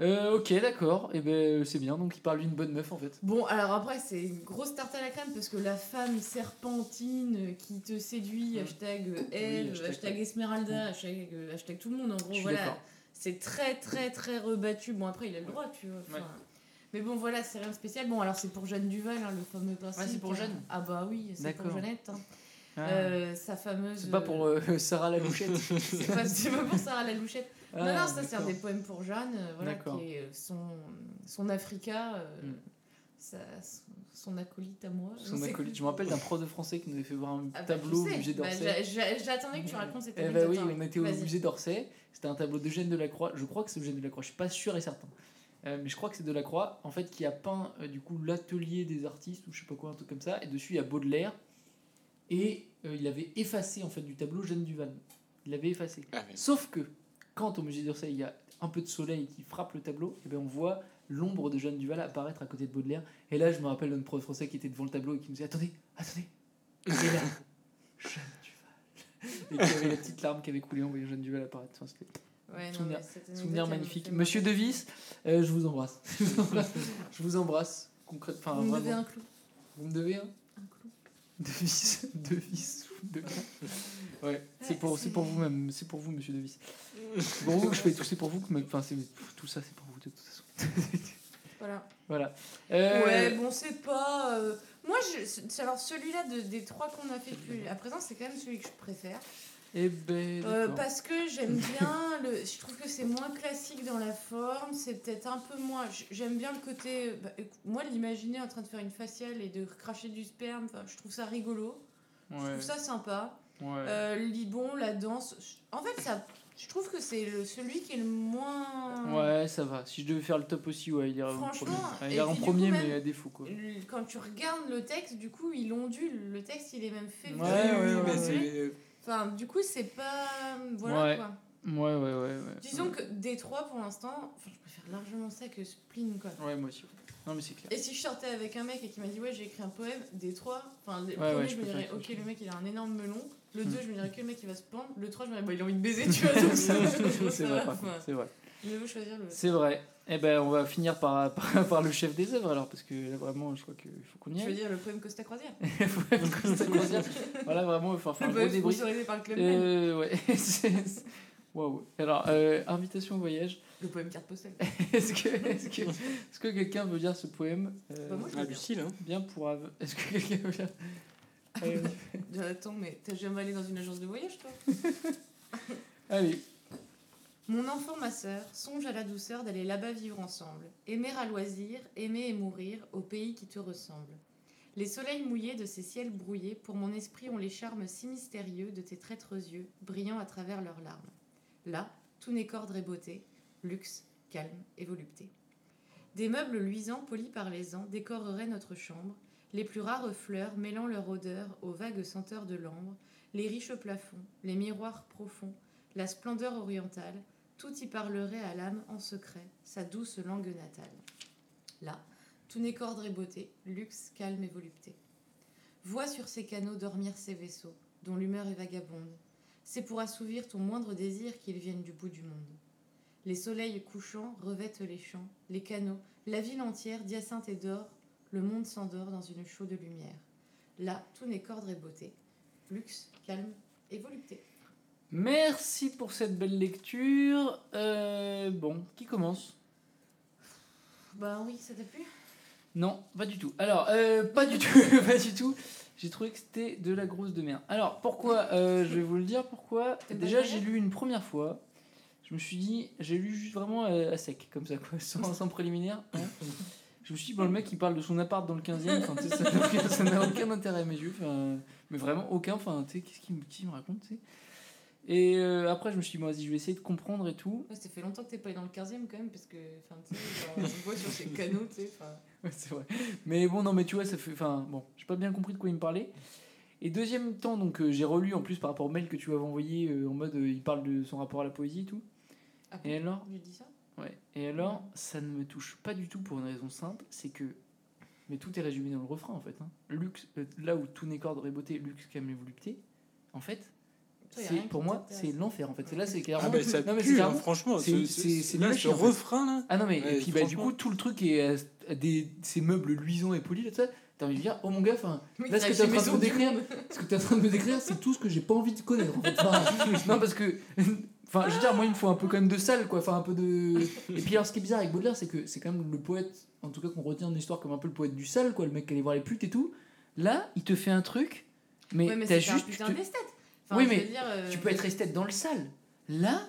Euh, ok, d'accord. Et ben c'est bien. Donc il parle d'une bonne meuf en fait. Bon, alors après, c'est une grosse tarte à la crème parce que la femme serpentine euh, qui te séduit, hashtag euh, elle, hashtag, hashtag, ouais. Esmeralda, hashtag, euh, hashtag tout le monde, en gros, voilà. C'est très, très, très rebattu. Bon, après, il a le droit, tu vois. Ouais. Mais bon, voilà, c'est rien de spécial. Bon, alors c'est pour Jeanne Duval, hein, le fameux principe. c'est pour. Jeanne Ah bah oui, c'est pour. Jeannette. hein. Ah. Euh, sa fameuse. c'est pas pour euh, Sarah la louchette. c'est pas, pas pour Sarah la Louchette. Non, Ah, non, ça c'est un des poèmes pour Jeanne, euh, voilà, qui est son, son Africa, euh, Mm. sa- son, son acolyte à moi. Son acolyte. plus. Je me rappelle d'un prof de français qui nous avait fait voir un Ah bah, tableau sais. au musée Bah, d'Orsay. j'a- j'a- J'attendais que tu racontes cette Eh bah oui, hein. on était au musée d'Orsay. C'était un tableau d'Eugène Delacroix. Je crois que c'est Eugène Delacroix. Je suis pas sûr et certain. Euh, mais je crois que c'est Delacroix, en fait, qui a peint euh, du coup l'atelier des artistes ou je sais pas quoi, un truc comme ça. Et dessus il y a Baudelaire. Et euh, il avait effacé en fait du tableau Jeanne Duval. Il l'avait effacé. Ah, mais- Sauf que quand au musée d'Orsay il y a un peu de soleil qui frappe le tableau, et ben on voit l'ombre de Jeanne Duval apparaître à côté de Baudelaire. Et là, je me rappelle d'un prof français qui était devant le tableau et qui me disait Attendez, attendez. Et là, Jeanne Duval. Et qui avait la petite larme qui avait coulé en voyant Jeanne Duval apparaître. Enfin, c'était Ouais, souvenir, souvenir magnifique. Monsieur. Devis, euh, je vous embrasse. je vous embrasse. Concrètement, Vous me devez un clou. Vous me devez un Un clou. Devis, Devis, Devis. Ouais, c'est Ouais, pour, pour vous même, c'est pour vous, monsieur Devis. C'est pour vous que je fais tout, c'est pour vous que, me- enfin, c'est tout ça, c'est pour vous de toute façon. Voilà. Voilà. Euh, Ouais, bon, c'est pas. euh, Moi, je... c'est- alors celui-là de- des trois qu'on a fait depuis à présent, c'est quand même celui que je préfère. Eh ben, Euh, parce que j'aime bien le je trouve que c'est moins classique dans la forme c'est peut-être un peu moins j'aime bien le côté bah, moi l'imaginer en train de faire une faciale et de cracher du sperme je trouve ça rigolo je trouve ça sympa ouais. euh, Libon la danse en fait ça je trouve que c'est celui qui est le moins Ouais, ça va. Si je devais faire le top aussi, ouais, il irait en premier. Ouais, il irait en premier, coup, mais à défaut, quoi. Quand tu regardes le texte du coup il ondule le texte il est même fait Ouais, oui, ouais, mais ouais. c'est. enfin du coup c'est pas voilà Ouais. quoi Ouais, ouais, ouais. ouais. Disons que des trois pour l'instant, enfin, je préfère largement ça que Spleen quoi. Ouais, moi aussi. Non, mais c'est clair. Et si je sortais avec un mec et qui m'a dit ouais j'ai écrit un poème, des trois, enfin Ouais, ouais, je me dirais ok que- le mec il a un énorme melon, le Hmm. deux je me dirais que le mec il va se pendre, le trois je me dirais bah il a envie de baiser tu vois c'est vrai, c'est vrai. Le. C'est vrai. Eh ben, on va finir par, par, par le chef des œuvres alors, parce que là, vraiment, je crois qu'il faut qu'on y Tu veux aille. dire le poème Costa Croisière Ouais, Costa Croisière. voilà, vraiment, il faut faire un Le gros poème débrief. sponsorisé par le Club. Euh, ouais, Waouh. Alors, euh, invitation au voyage. Le poème carte postale. Est-ce que, est-ce que, est-ce que quelqu'un veut lire ce poème euh, Bah, moi, je Ah. Lucille, hein. Bien pour Ave. Est-ce que quelqu'un veut lire Allez, vas-y. Attends, mais t'as jamais allé dans une agence de voyage, toi Allez. Mon enfant, ma sœur, songe à la douceur d'aller là-bas vivre ensemble. Aimer à loisir, aimer et mourir au pays qui te ressemble. Les soleils mouillés de ces ciels brouillés, pour mon esprit ont les charmes si mystérieux de tes traîtres yeux, brillant à travers leurs larmes. Là, tout n'est qu'ordre et beauté, luxe, calme et volupté. Des meubles luisants polis par les ans décoreraient notre chambre, les plus rares fleurs mêlant leur odeur aux vagues senteurs de l'ambre, les riches plafonds, les miroirs profonds, la splendeur orientale, tout y parlerait à l'âme en secret, sa douce langue natale. Là, tout n'est qu'ordre et beauté, luxe, calme et volupté. Vois sur ces canaux dormir ces vaisseaux, dont l'humeur est vagabonde. C'est pour assouvir ton moindre désir qu'ils viennent du bout du monde. Les soleils couchants revêtent les champs, les canaux, la ville entière d'hyacinthe et d'or, le monde s'endort dans une chaude lumière. Là, tout n'est qu'ordre et beauté, luxe, calme et volupté. Merci pour cette belle lecture. Euh, bon, qui commence? Bah oui, ça t'a plu? Non, pas du tout. Alors, euh, pas du tout, pas du tout. J'ai trouvé que c'était de la grosse de merde. Alors, pourquoi Euh, Je vais vous le dire pourquoi? Déjà, j'ai lu une première fois. Je me suis dit, j'ai lu juste vraiment à sec, comme ça, quoi, sans, sans préliminaire. hein. Je me suis dit, bon, le mec, il parle de son appart dans le 15e, enfin, tu sais, ça n'a aucun- intérêt à mes yeux, enfin, mais vraiment aucun, enfin, tu sais, qu'est-ce qu'il me, raconte, tu sais. Et euh, après, je me suis dit, bon, vas-y, je vais essayer de comprendre et tout. Ouais, ça fait longtemps que t'es pas allé dans le 15ème quand même, parce que, enfin, tu sais, voit sur ces canaux, tu sais. Ouais, c'est vrai. Mais bon, non, mais tu vois, ça fait. Enfin, bon, j'ai pas bien compris de quoi il me parlait. Et deuxième temps, donc euh, j'ai relu en plus par rapport au mail que tu m'avais envoyé euh, en mode il parle de son rapport à la poésie et tout. Ah, Et alors Je dis ça? Ouais. Et alors, ça ne me touche pas du tout pour une raison simple, c'est que. Mais tout est résumé dans le refrain en fait. hein. Luxe, euh, là où tout n'est qu'ordre et beauté, luxe, calme et volupté. En fait, c'est pour moi, c'est l'enfer en fait. C'est là, c'est clairement. Ah, ben ça non, mais c'est pue, hein, carrément- franchement. c'est- ce- c'est- ce- c'est là, ce refrain, là. Ah non, mais Ouais, et puis bah, du coup, tout le truc est euh, des, ces meubles luisants et polis, là, tout ça, t'as envie de dire, oh mon gars, enfin, Oui, là, ce que t'es en train de me décrire, Monde. ce que t'es en train de me décrire, c'est tout ce que j'ai pas envie de connaître, en fait. Enfin, non, parce que, enfin, je veux dire, moi, il me faut un peu quand même de salle, quoi, enfin, un peu de. Et puis, alors, ce qui est bizarre avec Baudelaire, c'est que c'est quand même le poète, en tout cas, qu'on retient de l'histoire comme un peu le poète du sale, quoi, le mec qui allait voir les putes et tout. Là, il te fait un truc, mais, Ouais, mais t'as un juste. tu putain te- d'esthète. Enfin, Oui, mais dire, euh, tu peux être esthète dans le sale. Là,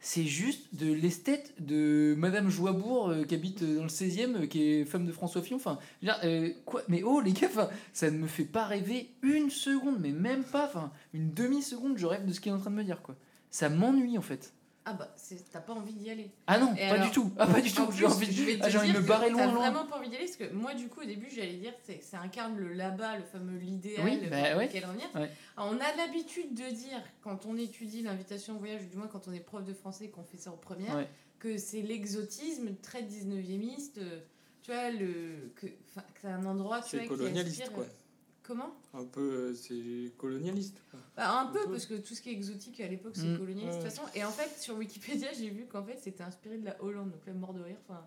c'est juste de l'esthète de Madame Joibourg euh, qui habite dans le 16e, euh, qui est femme de François Fillon. Enfin, je veux dire, euh, quoi Mais oh, les gars, ça ne me fait pas rêver une seconde, mais même pas, enfin, une demi-seconde, je rêve de ce qu'il est en train de me dire, quoi. Ça m'ennuie, en fait. Ah bah, t'as pas envie d'y aller. Ah non, Et pas alors, du tout. Ah, pas du tout. plus, J'ai envie, je vais te ah, j'ai envie de me barrer loin, T'as vraiment pas envie d'y aller parce que moi, du coup, au début, j'allais dire que c'est- ça incarne le là-bas, le fameux l'idéal Oui, bah ouais. lequel on vient. Ouais. On a l'habitude de dire, quand on étudie l'invitation au voyage, ou du moins quand on est prof de français, qu'on fait ça en première, Ouais. que c'est l'exotisme très 19e, tu vois, le, que, que c'est un endroit tu C'est vois, qui colonialiste, aspire- quoi. Comment Un peu, euh, c'est colonialiste. Bah, un peu, peu. parce que tout ce qui est exotique à l'époque, c'est Mm. colonialiste de toute façon. Et en fait, sur Wikipédia, j'ai vu qu'en fait, c'était inspiré de la Hollande, donc là, mort de rire. Enfin,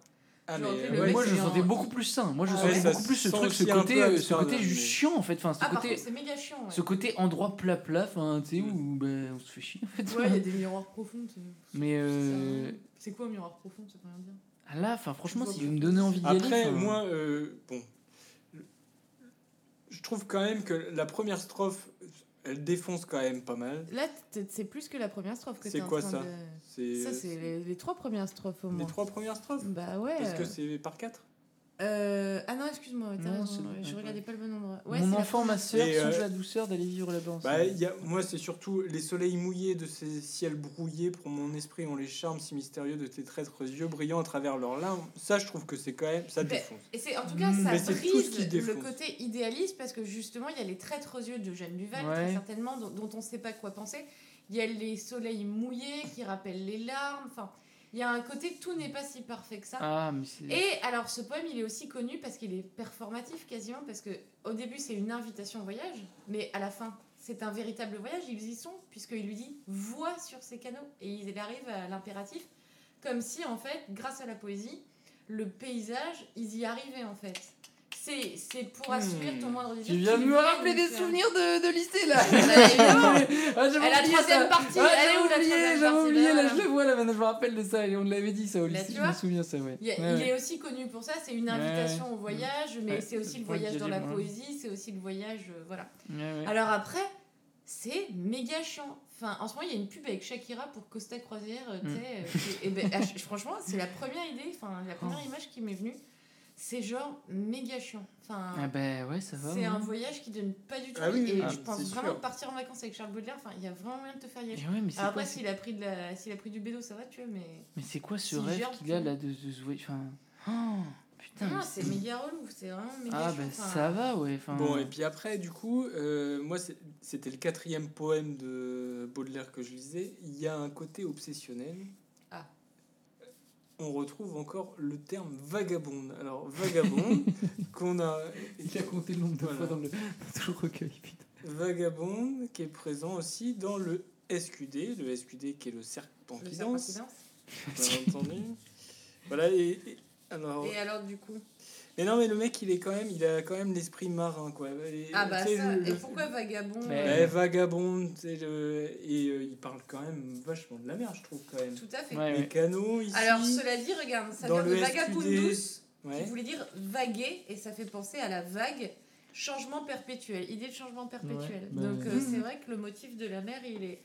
Ah, mais, euh, le Ouais, mec, moi, je sentais beaucoup plus sain. Moi, je Ah sentais ouais, beaucoup plus ce truc, ce côté, euh, ce côté mais- juste chiant, en fait. Enfin, ce Ah, par côté. contre, c'est méga chiant. Ouais, Ce côté endroit plat plat, enfin, tu sais, où ben, on se fait chier en fait. Ouais, il y a des miroirs profonds. c'est- Mais euh, ça- C'est quoi un miroir profond Ça veut rien dire? ah là, enfin, franchement, si vous me donnez envie d'y aller. Après, moi, euh, bon, trouve quand même que la première strophe, elle défonce quand même pas mal. Là, c'est plus que la première strophe que C'est t'es en quoi train ça de- C'est Ça, c'est les, les trois premières strophes au les moins. trois premières strophes. Bah ouais. Parce que euh, c'est par quatre. Euh, Ah non, excuse-moi, Non, je regardais pas le bon endroit. Ouais, Mon la enfant, ma soeur, Et, songe euh, la douceur d'aller vivre là-bas. Bah, il y a, moi, c'est surtout les soleils mouillés de ces ciels brouillés pour mon esprit ont les charmes si mystérieux de tes traîtres yeux brillants à travers leurs larmes. Ça, je trouve que c'est quand même ça Mais- défonce. Et c'est en tout cas, Mm. ça Mais c'est tout ce brise qui le côté idéaliste parce que justement, il y a les traîtres yeux de Jeanne Duval, Ouais. très certainement, dont, dont on ne sait pas quoi penser. Il y a les soleils mouillés qui rappellent les larmes. Enfin, il y a un côté tout n'est pas si parfait que ça. Ah, mais. Et alors, ce poème, il est aussi connu parce qu'il est performatif quasiment, parce que au début, c'est une invitation au voyage, mais à la fin, c'est un véritable voyage. Ils y sont, puisqu'il lui dit Vois sur ces canaux. Et il arrive à l'impératif comme si en fait, grâce à la poésie, le paysage, ils y arrivaient en fait. C'est c'est pour assouvir ton moindre désir. Tu viens de me rappeler des euh, souvenirs de, de lycée là Bah. Ah, j'avais Et la oublié troisième partie, Ah, elle est où, la j'avais oublié, troisième j'avais oublié, Là, je le vois là maintenant, je me rappelle de ça et on l'avait dit ça au Là, lycée, je me souviens ça, ouais. Il, y a- Ouais, il ouais. est aussi connu pour ça, c'est une invitation ouais. au voyage, mais Ouais. c'est aussi le voyage dans la poésie, c'est aussi le voyage, euh, voilà. Alors après, c'est méga chiant. Enfin, en ce moment, il y a une pub avec Shakira pour Costa Croisière, euh, tu Mm. sais, euh, et ben, ah, franchement, c'est la première idée, enfin, la première Oh. image qui m'est venue. C'est genre méga chiant. Enfin, Ah bah ouais, ça va. c'est ouais. un voyage qui donne pas du tout Ah oui. Et ah, je pense vraiment sûr. que partir en vacances avec Charles Baudelaire, enfin, il y a vraiment moyen de te faire y aller. Et ouais, mais c'est Alors quoi, après, s'il a pris de la, s'il a pris du bédo, ça va, tu vois, mais Mais c'est quoi ce rêve qu'il a là de, se voyer Enfin. Oh, putain. non, c'est méga relou, c'est vraiment méga Ah bah ça va, ouais. Enfin... Bon, et puis après, du coup, euh, moi, c'était le quatrième poème de Baudelaire que je lisais. Il y a un côté obsessionnel. On retrouve encore le terme vagabonde. Alors, vagabonde, qu'on a. Il a compté le nombre de Voilà. fois dans le, dans le recueil, putain. Vagabonde, qui est présent aussi dans le SQD, le SQD qui est le serpent le qui serpent danse, qui danse. bien entendu. Voilà, et, et- alors. Et alors, du coup? Mais non, mais le mec, il est quand même, il a quand même l'esprit marin, quoi. Et, Ah bah ça, le- et pourquoi vagabond Mais- euh, vagabond, le... et euh, il parle quand même vachement de la mer, je trouve, quand même. Tout à fait. Ouais, Les ouais. canaux ici. Alors, cela dit, regarde, ça dans vient de vagabundus, Ouais. qui voulait dire vaguer, et ça fait penser à la vague, changement perpétuel, idée de changement perpétuel. Ouais, bah, Donc, euh, c'est vrai que le motif de la mer, il est.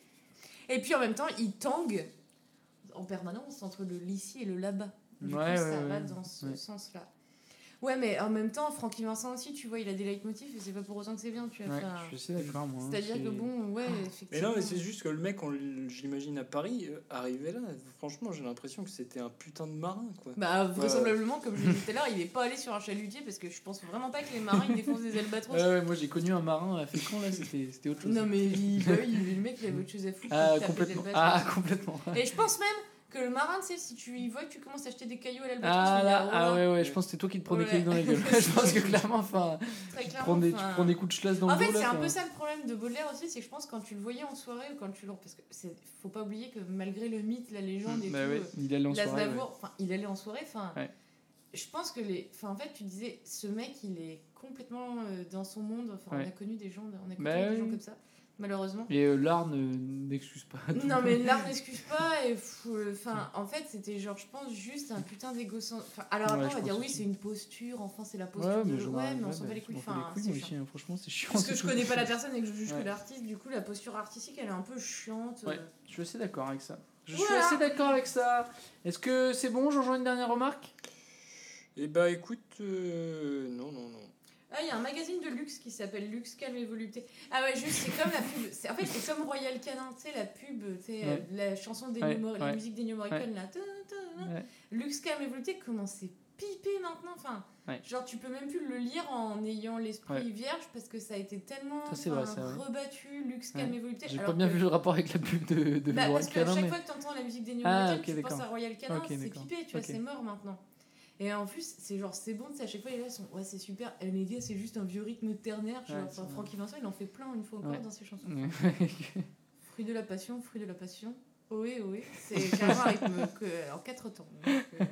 Et puis en même temps, il tangue en permanence entre le l'ici et le là-bas. Du Ouais, coup, ouais, ça va ouais. dans ce Ouais. sens-là. Ouais, mais en même temps, Francky Vincent aussi, tu vois, il a des leitmotifs et c'est pas pour autant que c'est bien, tu vois. Ouais, enfin, je suis d'accord, moi. hein, C'est-à-dire que bon, ouais, Mais effectivement. non, mais c'est juste que le mec, on l- je l'imagine à Paris, euh, arrivé là, franchement, j'ai l'impression que c'était un putain de marin, quoi. Bah, vraisemblablement, comme je le disais tout à l'heure, il est pas allé sur un chalutier parce que je pense vraiment pas que les marins ils défoncent des albatros. Ouais, ouais, moi j'ai connu un marin à Fécamp, là, c'était c'était autre chose. Non, mais il, bah oui, le mec il avait autre chose à foutre. Ah, complètement. Ah, complètement. Et je pense même que le marin, tu sais, si tu y vois que tu commences à acheter des cailloux à l'albatros, Ah, tu là, ah oh, ouais, ouais, je pense que c'est toi qui te prends des cailloux dans la gueule. je pense que clairement, enfin, tu prends des, tu prends des coups de chlasse dans En le dos fait, c'est un peu ça le problème de Baudelaire aussi, c'est que je pense quand tu le voyais en soirée ou quand tu le. Parce que faut pas oublier que malgré le mythe, la légende et Bah tout. il allait en soirée. enfin, il allait en soirée, enfin. Je pense que les. Enfin, en fait, tu disais, ce mec, il est complètement euh, dans son monde. Enfin, on a connu des gens, on a connu Bah des gens comme ça, malheureusement. Et euh, l'art ne- n'excuse pas. tout. Non, mais l'art n'excuse pas. Et fou- euh, enfin, en fait, c'était genre, je pense, juste un putain. Enfin, alors Ouais, après, je on va dire, oui, c'est une posture. Enfin, c'est la posture. Ouais, de... mais, j'en ouais, ai- mais on s'en bah, bat les je couilles. Enfin, les couilles, chiant. hein, franchement, c'est chiant. Parce que je connais pas la personne et que je juge Ouais. que l'artiste, du coup, la posture artistique, elle est un peu chiante. Ouais, euh. je suis assez d'accord avec ça. Je Voilà. suis assez d'accord avec ça. Est-ce que c'est bon, j'en joins une dernière remarque? Et bah écoute, euh, non, non, non. Ah, il y a un magazine de luxe qui s'appelle Luxe, Calme et Volupté. Ah ouais, juste, c'est comme la pub. c'est- En fait, c'est comme Royal Canin, tu sais, la pub, tu sais, Ouais. euh, la chanson d'Ennio Ouais, Mor- la ouais. musique d'Ennio Morricone, là. Ta, ta, ta. Ouais. Luxe, Calme et Volupté, comment c'est pipé maintenant Enfin, Ouais. genre, tu peux même plus le lire en ayant l'esprit Ouais. vierge parce que ça a été tellement Ça, vrai, ouais. rebattu, Luxe, Ouais. Calme et Volupté. J'ai pas bien que- vu le rapport avec la pub de, de Bah, Royal parce Canin, chaque mais- fois que tu entends la musique d'Ennio Ah, Morricone, ok, tu penses à Royal Canin, c'est pipé, tu vois, c'est mort maintenant. Et en plus, c'est genre, c'est bon, tu sais, à chaque fois, les gars sont, ouais, c'est super. Et les gars, c'est juste un vieux rythme ternaire. Genre, enfin. Francky Vincent, il en fait plein une fois encore Ouais. dans ses chansons. Ouais. Fruit de la passion, fruit de la passion. Ohé, ohé. C'est carrément un rythme que, en quatre temps. Donc, euh,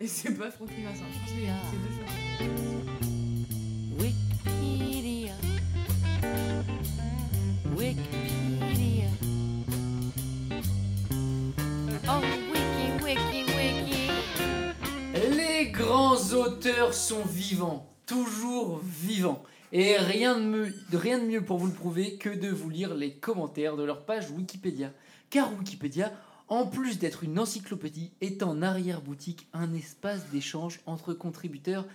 Et c'est pas Francky Vincent. Je pense que c'est c'est deux choses. Wikipedia. Wikipedia. Oh, grands auteurs sont vivants, toujours vivants. Et rien de, mieux, rien de mieux pour vous le prouver que de vous lire les commentaires de leur page Wikipédia. Car Wikipédia, en plus d'être une encyclopédie, est en arrière-boutique un espace d'échange entre contributeurs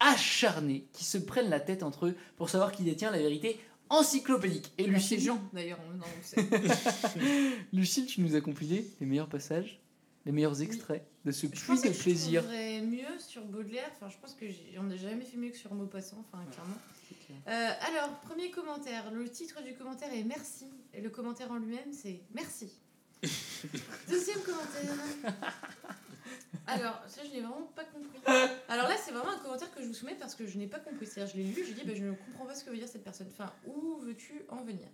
acharnés qui se prennent la tête entre eux pour savoir qui détient la vérité encyclopédique. Et Lucille, Jean, d'ailleurs. Non, on sait. Lucille, tu nous as compilé les meilleurs passages, les meilleurs extraits de ce Je puits de que je plaisir. trouverais mieux sur Baudelaire. Enfin, je pense que on n'a jamais fait mieux que sur Maupassant, enfin, clairement. Euh, alors, premier commentaire. Le titre du commentaire est Merci. Et le commentaire en lui-même, c'est Merci. Deuxième commentaire. Alors, ça, je n'ai vraiment pas compris. Alors là, c'est vraiment un commentaire que je vous soumets parce que je n'ai pas compris. C'est-à-dire, je l'ai lu, j'ai dit, bah, je ne comprends pas ce que veut dire cette personne. Enfin, où veux-tu en venir?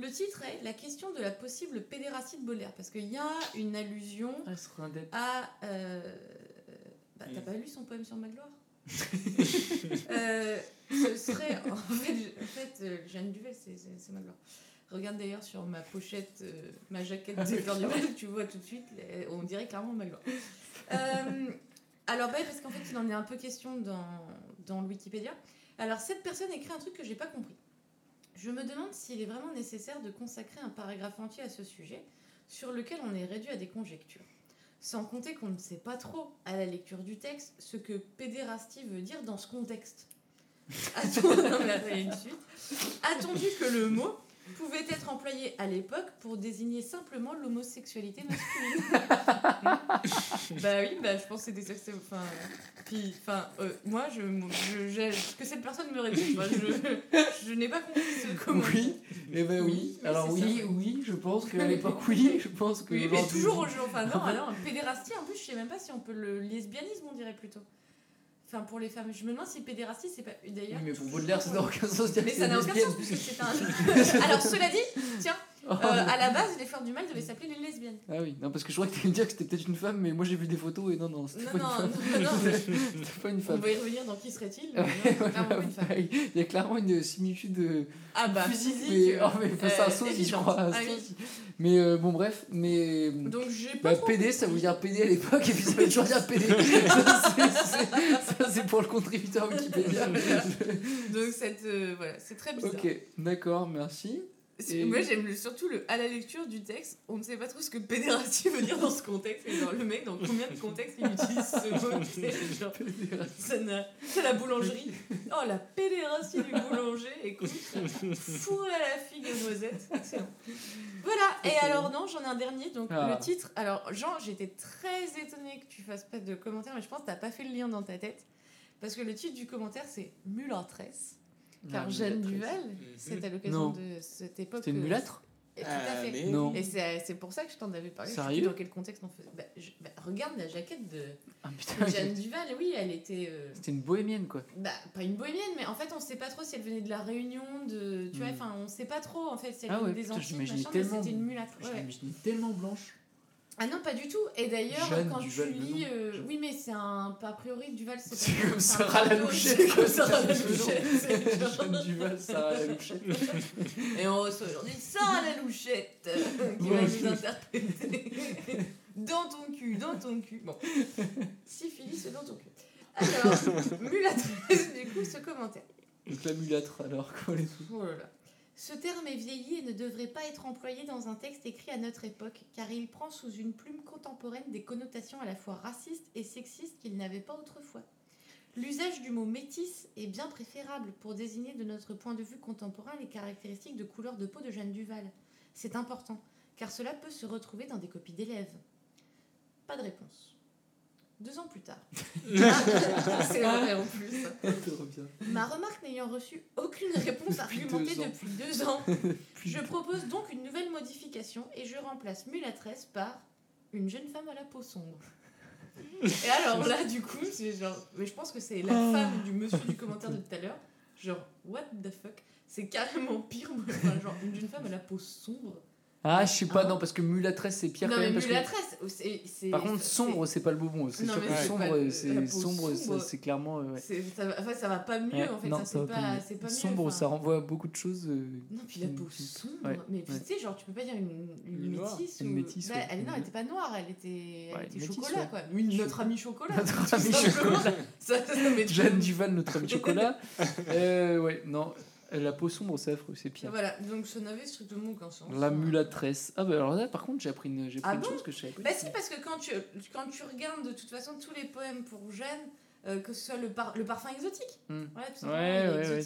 Le titre est La question de la possible pédérastie de Baudelaire. Parce qu'il y a une allusion Ah, à. euh, Bah, t'as Mm. pas lu son poème sur Magloire Euh, Ce serait. En fait, je- en fait euh, Jeanne Duvel, c'est- Magloire. Regarde d'ailleurs sur ma pochette, euh, ma jaquette des Fleurs du Mal, tu vois tout de suite, on dirait clairement Magloire. Euh, alors, bah, parce qu'en fait, il en est un peu question dans, dans le Wikipédia. Alors, cette personne écrit un truc que j'ai pas compris. Je me demande s'il est vraiment nécessaire de consacrer un paragraphe entier à ce sujet, sur lequel on est réduit à des conjectures. Sans compter qu'on ne sait pas trop, à la lecture du texte, ce que pédérastie veut dire dans ce contexte. A-t-on non, mais attends, il y a une suite. A-t-on dit que le mot pouvait être employé à l'époque pour désigner simplement l'homosexualité masculine Bah oui, bah je pense que c'était ça que c'est. Enfin, puis, enfin, euh, moi, je, je, j'ai- ce que cette personne me répond, enfin, je, je n'ai pas compris ce commentaire. Oui, eh ben oui. Alors c'est oui, ça. oui, je pense qu'à l'époque, oui. Je pense que. Oui, mais toujours aujourd'hui. Enfin, non, alors, pédérastie, en plus, je sais même pas si on peut le lesbianisme, on dirait plutôt. Enfin, pour les femmes. Je me demande si pédérastie, c'est pas. D'ailleurs. Oui, mais pour Baudelaire, ça n'a aucun sens. Mais ça n'a aucun sens, puisque c'est un. alors, cela dit, tiens, euh, à la base, les fleurs du mal devaient s'appeler les lesbiennes. Ah oui, non, parce que je croyais que tu allais dire que c'était peut-être une femme, mais moi j'ai vu des photos et non, non, c'était pas non, une femme. non, non, mais- C'était pas une On va y revenir dans qui serait-il mais Ouais, non, c'est voilà, clairement une femme. pareil. Il y a clairement une similitude euh, Ah bah, physique, physique. mais, oh, mais euh, c'est un sosie, je crois. Ah oui. Mais euh, bon, bref, mais. Donc, j'ai pas Bah, PD, ça veut dire PD à l'époque, et puis ça veut toujours dire PD. ça, c'est- pour le contributeur Wikipédia. Donc, cette, euh, voilà, c'est très bizarre. ok, d'accord, merci. Et- Moi j'aime surtout le à la lecture du texte, on ne sait pas trop ce que pédérastie veut dire dans ce contexte. Et genre le mec dans combien de contextes il utilise ce mot c'est genre, ça la boulangerie. Oh la pédérastie du boulanger, écoute, fourré à la figue noisettes. Excellent. Voilà, et alors non, j'en ai un dernier. Donc Ah. le titre, alors Jean, j'étais très étonnée que tu fasses pas de commentaire, mais je pense que t'as pas fait le lien dans ta tête. Parce que le titre du commentaire c'est Mulatresse. Car Ah, Jeanne. Duval, c'est à l'occasion de cette époque. C'était une euh, mulâtre et Tout Ah, à fait. mais Non. Et c'est c'est pour ça que je t'en avais parlé. Je sais Sérieux plus dans quel contexte on faisait. Bah, je- bah, regarde la jaquette de, Ah putain, de Jeanne Duval. Oui, elle était. euh, c'était une bohémienne quoi. bah, pas une bohémienne, mais en fait, on sait pas trop si elle venait de la Réunion, de. Tu vois, Hmm. enfin, on sait pas trop en fait si elle Ah venait ouais, des putain, Antilles, j'imaginais machin, mais tellement- c'était une mulâtre. Je ouais. l'imaginais tellement blanche. Ah non, pas du tout. Et d'ailleurs, quand tu lis. euh, oui, mais c'est un. A priori, Duval, c'est C'est comme Sarah pseudo, Lalouchette, C'est comme. Sarah Lalouchette. genre- Jeanne Duval, Sarah Lalouchette. Et on reçoit aujourd'hui Sarah la louchette euh, qui va nous interpréter dans ton cul, dans ton cul. Bon, syphilis dans ton cul. Alors, mulâtresse, du coup, ce commentaire. Donc la mulâtre alors, quoi les trucs. Oh là là. Ce terme est vieilli et ne devrait pas être employé dans un texte écrit à notre époque, car il prend sous une plume contemporaine des connotations à la fois racistes et sexistes qu'il n'avait pas autrefois. L'usage du mot métis est bien préférable pour désigner de notre point de vue contemporain les caractéristiques de couleur de peau de Jeanne Duval. C'est important, car cela peut se retrouver dans des copies d'élèves. Pas de réponse. Deux ans plus tard. C'est vrai en plus. Ma remarque n'ayant reçu aucune réponse Depuis argumentée deux depuis deux ans, je propose donc une nouvelle modification et je remplace mulatresse par une jeune femme à la peau sombre. Et alors là, du coup, c'est genre. Mais je pense que c'est la Ah. femme du monsieur du commentaire de tout à l'heure. Genre, what the fuck? C'est carrément pire. moi. Enfin, genre, une jeune femme à la peau sombre. Ah, je sais pas, Hein non, parce que mulâtresse c'est pire non, quand même. Que... mulatresse, c'est. c'est- Par contre, sombre, c'est pas le beau mot. C'est Non, sûr que sombre, c'est sombre, sombre. c'est clairement. euh, ouais. ça, va, enfin, ça va pas mieux Ouais, en fait. non, ça, ça c'est pas, pas pas mieux. Sombre, enfin. ça renvoie à beaucoup de choses. euh, Non, puis la peau sombre. ouais, Mais tu sais, genre, tu peux pas dire une, une métisse. Une ou... métisse, Bah, elle, non, elle était pas noire, elle était, elle était chocolat, quoi. Oui, notre ami chocolat. Notre ami chocolat. Jeanne Duval, notre ami chocolat. Euh, ouais, non, la peau sombre, c'est affreux, c'est pire. Voilà, donc ça n'avait strictement aucun sens. La mulâtresse. Ah, bah alors là, par contre, j'ai appris une, j'ai Ah une bon chose que je savais pas. Bah si, parce que quand tu, quand tu regardes de toute façon tous les poèmes pour Jeanne, euh, que ce soit le, par- le parfum exotique, voilà, tout Ouais, ouais, ouais.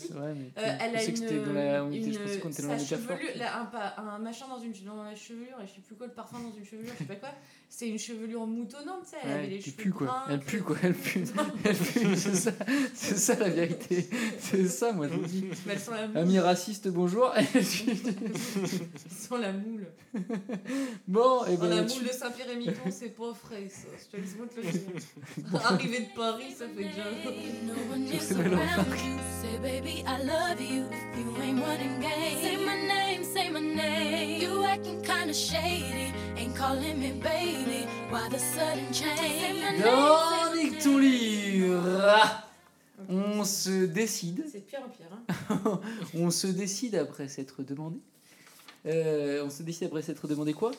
Mais Euh, elle je a une, que c'était dans la. on était- une je pensais qu'on était dans la sa métaphore. chevelure, là, un, pa- un machin dans, une, dans la chevelure, et je sais plus quoi, le parfum dans une chevelure, je sais pas quoi. C'est une chevelure moutonnante, tu sais, elle Ouais, avait les cheveux pue quoi. bruns, Elle pue quoi. Elle pue. Elle pue. C'est ça, c'est ça la vérité. C'est ça, moi je vous dis. Moule. Ami raciste, bonjour. Elles sont la moule. bon, et Oh, la ben. moule de Saint-Pierre-et-Miquelon, c'est pas frais, ça. Je te laisse moi te le dire. Arrivé de Paris, ça fait déjà. You. Say, baby, I love you. You ain't running game, say my name, say my name. You acting kinda shady, ain't calling me baby. Dans ton livre On se décide. C'est de pire en pire. Hein. On se décide après s'être demandé. Euh, on se décide après s'être demandé quoi?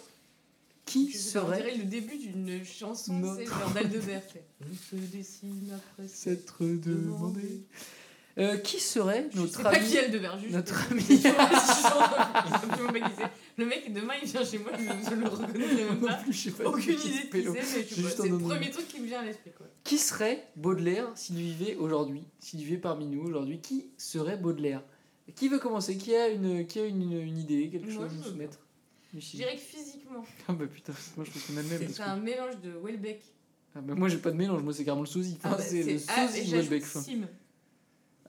Qui Je serait dirait le début d'une chanson, c'est d'Aldebert. On se dessine après s'être demandé Euh, Qui serait Je notre pas ami qui Aldebert, juste. Notre ami. Je. Le mec, demain, il vient chez moi, je, je le reconnaîtrais même pas. plus, je sais pas Aucune idée de qui c'est, mais je c'est le premier truc qui me vient à l'esprit. quoi. Qui serait Baudelaire s'il vivait aujourd'hui S'il vivait parmi nous aujourd'hui Qui serait Baudelaire? Qui veut commencer? Qui a une, qui a une, une, idée Quelque Moi, chose à je nous soumettre? Je dirais que physiquement, Ah bah putain, moi je me souviens de même. parce c'est un mélange de Welbeck. Ah bah moi j'ai pas de mélange, moi c'est carrément le sosie. Ah Enfin, bah, c'est le ah, sosie Welbeck. Sim.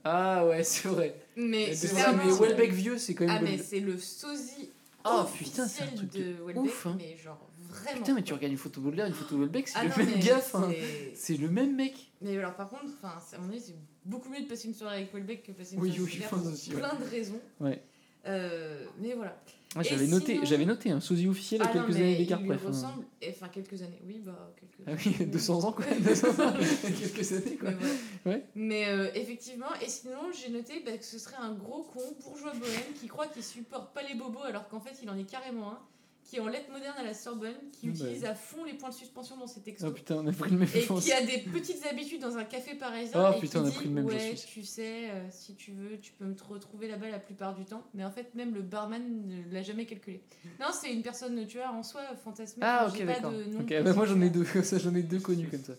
Ah ouais, c'est vrai. Mais C'est vrai, vraiment- mais Welbeck vieux, c'est quand même. Ah, mais c'est le sosie Oh putain, c'est un truc de de Welbeck, ouf, hein. mais genre vraiment. Putain, mais tu regardes une photo de Baudelaire, une photo de Welbeck, c'est Ah le non, même gaffe. hein. c'est- le même mec. Mais alors par contre, à mon avis, c'est beaucoup mieux de passer une soirée avec Welbeck que passer une Oui, soirée oui, avec je Baudelaire pense pour aussi, ouais. plein de raisons. Ouais. Euh, mais voilà. J'avais noté, sinon- j'avais noté un sosie officiel à Ah non, quelques mais années d'écart il près. lui ressemble, enfin quelques années, oui, bah quelques Ah oui, 200 ans quoi. 200 ans, quelques années quoi. Mais, voilà. Ouais. Mais, euh, effectivement, et sinon j'ai noté bah, que ce serait un gros con bourgeois bohème qui croit qu'il supporte pas les bobos alors qu'en fait il en est carrément un, qui est en lettres modernes à la Sorbonne, qui Ah bah. utilise à fond les points de suspension dans ses textos. Oh putain, on a pris le même Et qui a des petites habitudes dans un café parisien. Oh, et putain, qui on a dit, pris le même, Ouais, tu sais, euh, si tu veux, tu peux me retrouver là-bas la plupart du temps. Mais en fait, même le barman ne l'a jamais calculé. Non, c'est une personne, tu vois, en soi, fantasmée. Ah ok d'accord. de nom Ok, bah, moi j'en ai deux, j'en ai deux connus comme ça.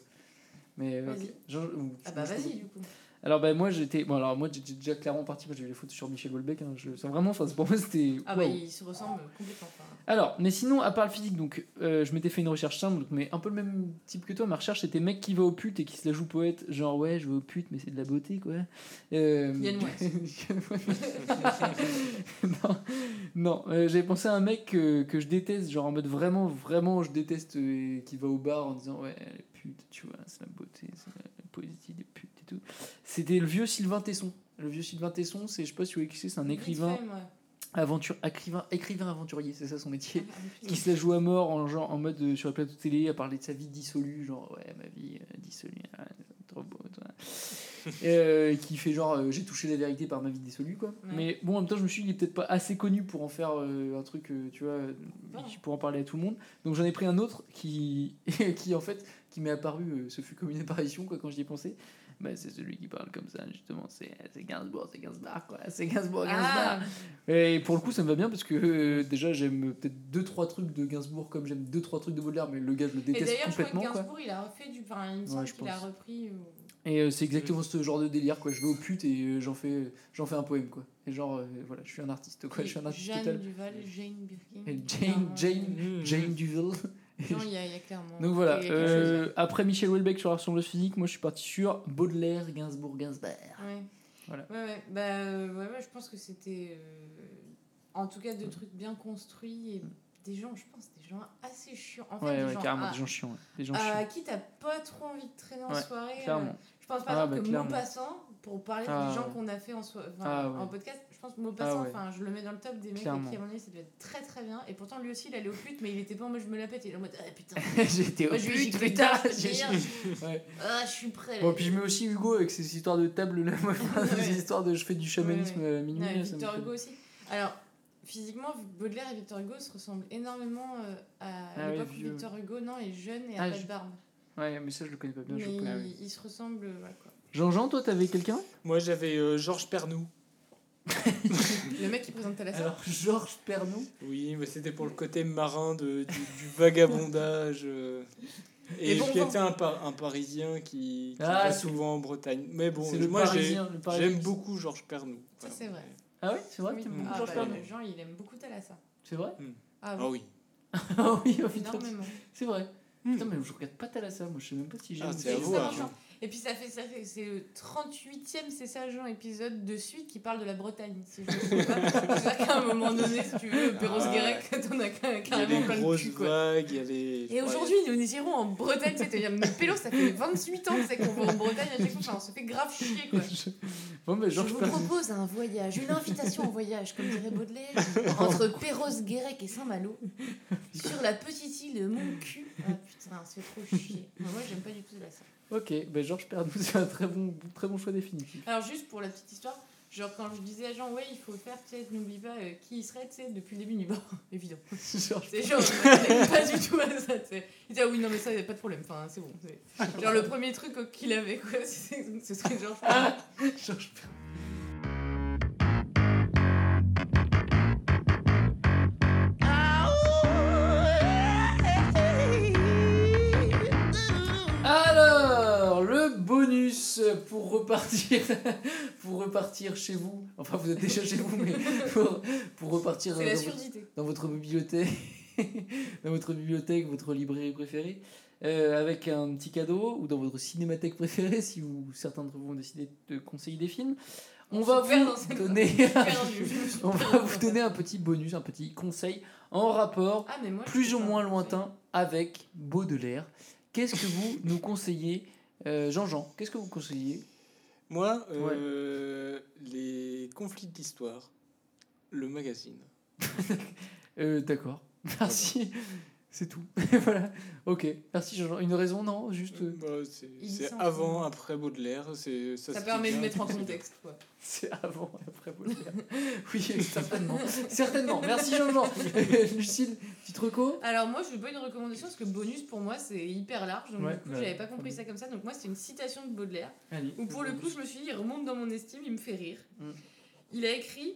Mais ok. Vas-y. Genre, ou- Ah bah vas-y, du coup. Alors bah moi j'étais bon alors moi j'étais déjà clairement parti moi j'ai vu les photos sur Michel Houellebecq hein, je vraiment enfin pour moi c'était Ah bah, waouh. ils se ressemblent complètement. Alors mais sinon à part le physique donc euh, je m'étais fait une recherche simple donc, mais un peu le même type que toi ma recherche c'était mec qui va au pute et qui se la joue poète genre ouais je vais au pute mais c'est de la beauté quoi. Euh, Yann non non euh, j'avais pensé à un mec que, que je déteste genre en mode vraiment vraiment je déteste euh, qui va au bar en disant ouais les putes tu vois c'est la beauté c'est la poésie des et tout. C'était le vieux Sylvain Tesson. Le vieux Sylvain Tesson, c'est je sais pas si vous voyez qui c'est, c'est un écrivain, aventure, écrivain, écrivain aventurier, c'est ça son métier. Ah, qui se la joue à mort en genre en mode euh, sur la plateau télé à parler de sa vie dissolue, genre ouais ma vie euh, dissolue, ah, trop beau toi. Euh, qui fait genre euh, j'ai touché la vérité par ma vie dissolue quoi. Ouais. Mais bon en même temps je me suis dit il est peut-être pas assez connu pour en faire un truc tu vois pour en parler à tout le monde. Donc j'en ai pris un autre qui qui en fait qui m'est apparu ce fut comme une apparition quoi quand j'y ai pensé. Bah, c'est celui qui parle comme ça justement c'est Gainsbourg c'est Gainsbourg quoi c'est Gainsbourg Gainsbourg Ah, et pour le coup, ça me va bien parce que euh, déjà, j'aime peut-être 2-3 trucs de Gainsbourg comme j'aime 2-3 trucs de Baudelaire, mais le gars, je le et déteste d'ailleurs, je crois que complètement. quoi. Gainsbourg, il a refait du. Enfin, il me semble qu'il a repris. euh, Et euh, c'est exactement ce genre de délire, quoi. Je vais au pute et j'en fais, j'en fais un poème, quoi. Et genre, voilà, je suis un artiste, quoi. Je suis un artiste Jeanne total. Duval, Jane Birkin. Et Jane, Jane. Jane Duville. Non, il y, a il y a clairement. Donc voilà, y a euh, après Michel Houellebecq sur la ressemblance physique, moi je suis parti sur Baudelaire, Gainsbourg, Gainsbourg. Ouais. Voilà. Ouais, ouais. Bah, euh, ouais, ouais, je pense que c'était. euh, en tout cas, deux trucs bien construits et des gens, je pense, des gens assez chiants. En fait, Ouais, des ouais, gens carrément, à- des gens chiants. ouais. Des gens à chiants. qui t'as pas trop envie de traîner en soirée. clairement. je pense par Ah, exemple bah, que clairement. Maupassant, pour parler Ah, des gens ouais. qu'on a fait en, so- enfin, Ah, en podcast, je pense que Maupassant, Ah, ouais. enfin, je le mets dans le top des mecs qui à mon avis ça devait être très très bien. Et pourtant, lui aussi, il allait au pute, mais il était pas en mode je me la pète, il est en mode ah putain, J'étais au Moi, pute, putain. Ouais. ah, je suis prêt. là. Bon, puis je mets aussi Hugo avec ses histoires de table, là, moi, ces histoires de je fais du chamanisme Ouais, me Victor Hugo aussi. Alors, physiquement, Baudelaire et Victor Hugo se ressemblent énormément euh, à Ah l'époque où. Victor Hugo, non, est jeune et Ah, a pas je- de barbe. Ouais, mais ça, je le connais pas bien. Mais je le connais, ils, ouais. ils se ressemblent, voilà quoi. Jean-Jean, toi, t'avais quelqu'un? Moi, j'avais euh, Georges Pernou. Le mec qui présente Thalassa. Alors, Georges Pernou Oui, mais c'était pour le côté marin de, du, du vagabondage. euh, Et et bon qui était un, Par- un Parisien qui, qui Ah, va souvent en Bretagne. Mais bon, c'est le moi j'aime beaucoup Georges Pernou. Ça, c'est vrai. Ah ouais, c'est vrai Oui. que t'aimes beaucoup Ah, Georges bah, Pernou Jean, il aime beaucoup Thalassa. C'est vrai Ah, Ah oui. Ah oui, oh, putain, Énormément. c'est vrai. Putain, mais je regarde pas Thalassa, moi je sais même pas si j'aime. Ah, c'est à vous, hein. Et puis ça fait ça, fait- c'est le 38e, c'est ça, Jean, épisode de suite qui parle de la Bretagne. Si je me trompe pas. C'est-à-dire qu'à un moment donné, si tu veux, Perros Ah. Guérec, t'en as carrément plein le grosses cul, quoi. vagues, il y a les. Et aujourd'hui, nous irons en Bretagne, sais, t'as- mais Pélo, ça fait 28 ans sais, qu'on va en Bretagne à chaque fois, on se fait grave chier, quoi. Bon, mais Je vous propose un voyage, une invitation en voyage, comme dirait Baudelaire, entre Perros, Guérec et Saint-Malo, sur la petite île de Montcu. Ah putain, c'est trop chier. Moi, j'aime pas du tout la ça. Ok, ben Georges Pernou, c'est un très bon, très bon choix définitif. Alors, juste pour la petite histoire, genre quand je disais à Jean, ouais, il faut faire, tu sais, n'oublie pas euh, qui il serait, tu sais, depuis le début du bord, évident. Georges C'est genre, m'attendais pas du tout à ça, tu sais. Il disait, ah oui, non, mais ça, pas de problème, enfin, c'est bon. c'est- Genre, le premier truc qu'il avait, quoi, c'est- ce serait genre. Georges Pernou. Bonus pour repartir, pour repartir chez vous. Enfin, vous êtes déjà chez vous, mais pour, pour repartir la dans, votre, surdité. dans votre bibliothèque, dans votre bibliothèque, votre librairie préférée, euh, avec un petit cadeau ou dans votre cinémathèque préférée, si vous, certains d'entre vous ont décidé de conseiller des films. On, On va vous donner, on va vous donner un petit bonus, un petit conseil en rapport Ah, moi, plus ou moins lointain avec Baudelaire. Qu'est-ce que vous nous conseillez, Jean-Jean Qu'est-ce que vous conseillez Moi, euh, les conflits d'histoire, le magazine. Euh, D'accord, merci. C'est tout. voilà. Ok. Merci Jean-Jean. Une raison Non Juste. euh, Bah, c'est avant, après Baudelaire. c'est- Ça, permet de mettre en contexte, quoi. C'est avant après Baudelaire. oui, certainement. certainement. Merci Jean-Jean. Lucille, petite reco Alors moi je veux pas une recommandation parce que bonus pour moi c'est hyper large donc Ouais, du coup bah, j'avais pas compris ça comme ça donc moi c'est une citation de Baudelaire Allez. où pour le coup je me suis dit il remonte dans mon estime il me fait rire. Mm. Il a écrit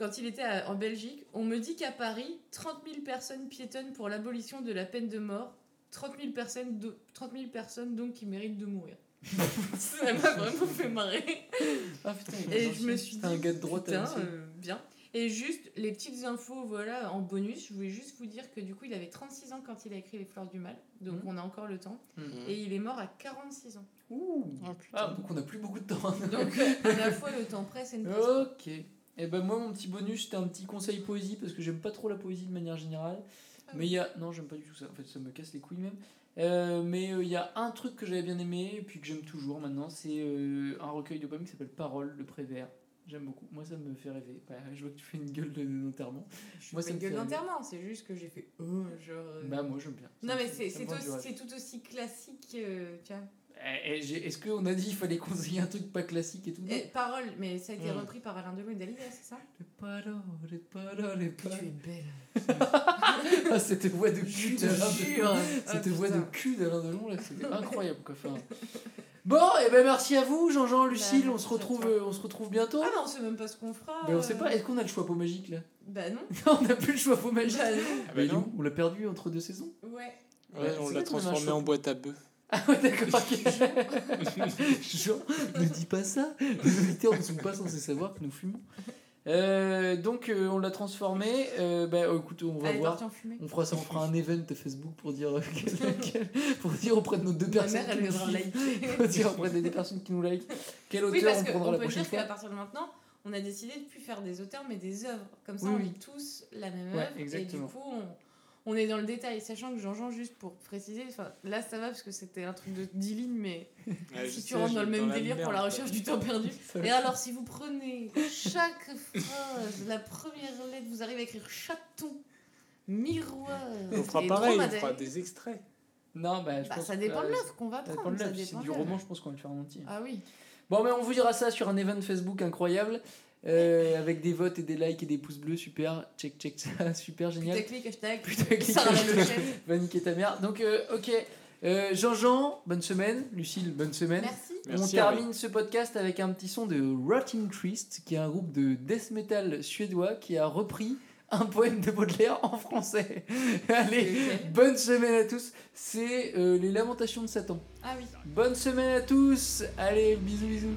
quand il était à- en Belgique on me dit qu'à Paris 30 000 personnes piétonnent pour l'abolition de la peine de mort 30 000 personnes, do- 30 000 personnes donc qui méritent de mourir. ça m'a vraiment fait marrer. Ah putain, Et je me suis dit, C'est un gars de droite à putain, euh, bien. Et juste, les petites infos, voilà, en bonus, je voulais juste vous dire que du coup, il avait 36 ans quand il a écrit Les Fleurs du Mal, donc Mhm. on a encore le temps. Mhm. Et il est mort à 46 ans. Ouh. Ah, donc on n'a plus beaucoup de temps. Donc, à la fois, le temps presse et une presse. Ok. Et ben moi mon petit bonus c'était un petit conseil poésie parce que j'aime pas trop la poésie de manière générale. Ah Mais il y a non j'aime pas du tout ça. En fait ça me casse les couilles même. Euh, mais euh, il y a un truc que j'avais bien aimé et puis que j'aime toujours maintenant c'est euh, un recueil de poèmes qui s'appelle Parole de Prévert. J'aime beaucoup. Moi ça me fait rêver. Ouais, je vois que tu fais une gueule de- d'enterrement. Suis Moi ça une me gueule d'enterrement, c'est juste que j'ai fait oh, genre. Bah moi j'aime bien. Ça non, mais c'est tout aussi classique, tu vois. Eh, eh, Est-ce qu'on a dit qu'il fallait conseiller un truc pas classique et tout Et parole, mais ça a été Mm. repris par Alain Delon et Dalida, c'est ça? Les paroles, les paroles, les Que tu paroles. es belle. Ah, cette voix de cul d'Alain. Ah, Cette voix de cul d'Alain Delon, là, c'était incroyable. Quoi. Enfin, Bon, et ben merci à vous, Jean-Jean, Lucille. Bah, on, se retrouve, euh, on se retrouve bientôt. Ah, mais on sait même pas ce qu'on fera. Mais on sait euh. pas, est-ce qu'on a le choix pot magique là? Bah non. Non, on n'a plus le choix pot magique. Bah non. Ah bah non. On l'a perdu entre deux saisons? Ouais. Ouais, Ouais, on l'a transformé en boîte à bœufs. Ah ouais, d'accord. Jean, ne dis pas ça. Les auditeurs ne sont pas censés savoir que nous fumons. Euh, donc euh, on l'a transformé. Euh, bah, oh, écoute, on va Allez, voir. On fera ça, on fera un event Facebook pour dire, euh, quel- pour dire auprès de nos deux Ma personnes. mère, elle qui nous pour dire auprès des deux personnes qui nous like. Quel auteur Oui, parce on prendra la peut prochaine dire qu'à partir de maintenant, on a décidé de plus faire des auteurs, mais des œuvres. Comme ça, Oui, on oui. lit tous la même Ouais, œuvre. exactement. Et du coup, on, on est dans le détail. Sachant que Jean-Jean, juste pour préciser, enfin, là ça va parce que c'était un truc de 10 lignes, mais Ouais, si tu sais, rentres dans le même délire pour la recherche du temps perdu. Et alors, si vous prenez chaque phrase, la première lettre, vous arrivez à écrire chaton, miroir. On fera et pareil, on fera des extraits. Non, bah, je Bah, pense ça que, dépend de l'œuvre qu'on va ça dépend prendre. de l'œuvre. Si c'est du roman, je pense qu'on va le faire en entier. Ah oui. Bon, mais on vous dira ça sur un event Facebook incroyable. Euh, avec des votes et des likes et des pouces bleus, super, check, check ça, super génial. Putaclic, hashtag. Putaclic, Sarah hashtag. Va niquer ta mère. Donc, euh, ok. Euh, Jean-Jean, bonne semaine. Lucille, bonne semaine. Merci. On Merci, termine ce podcast avec un petit son de Rotting Trist, qui est un groupe de death metal suédois qui a repris un poème de Baudelaire en français. Allez, bonne semaine à tous. C'est euh, Les Lamentations de Satan. Ah oui. Bonne semaine à tous. Allez, bisous, bisous.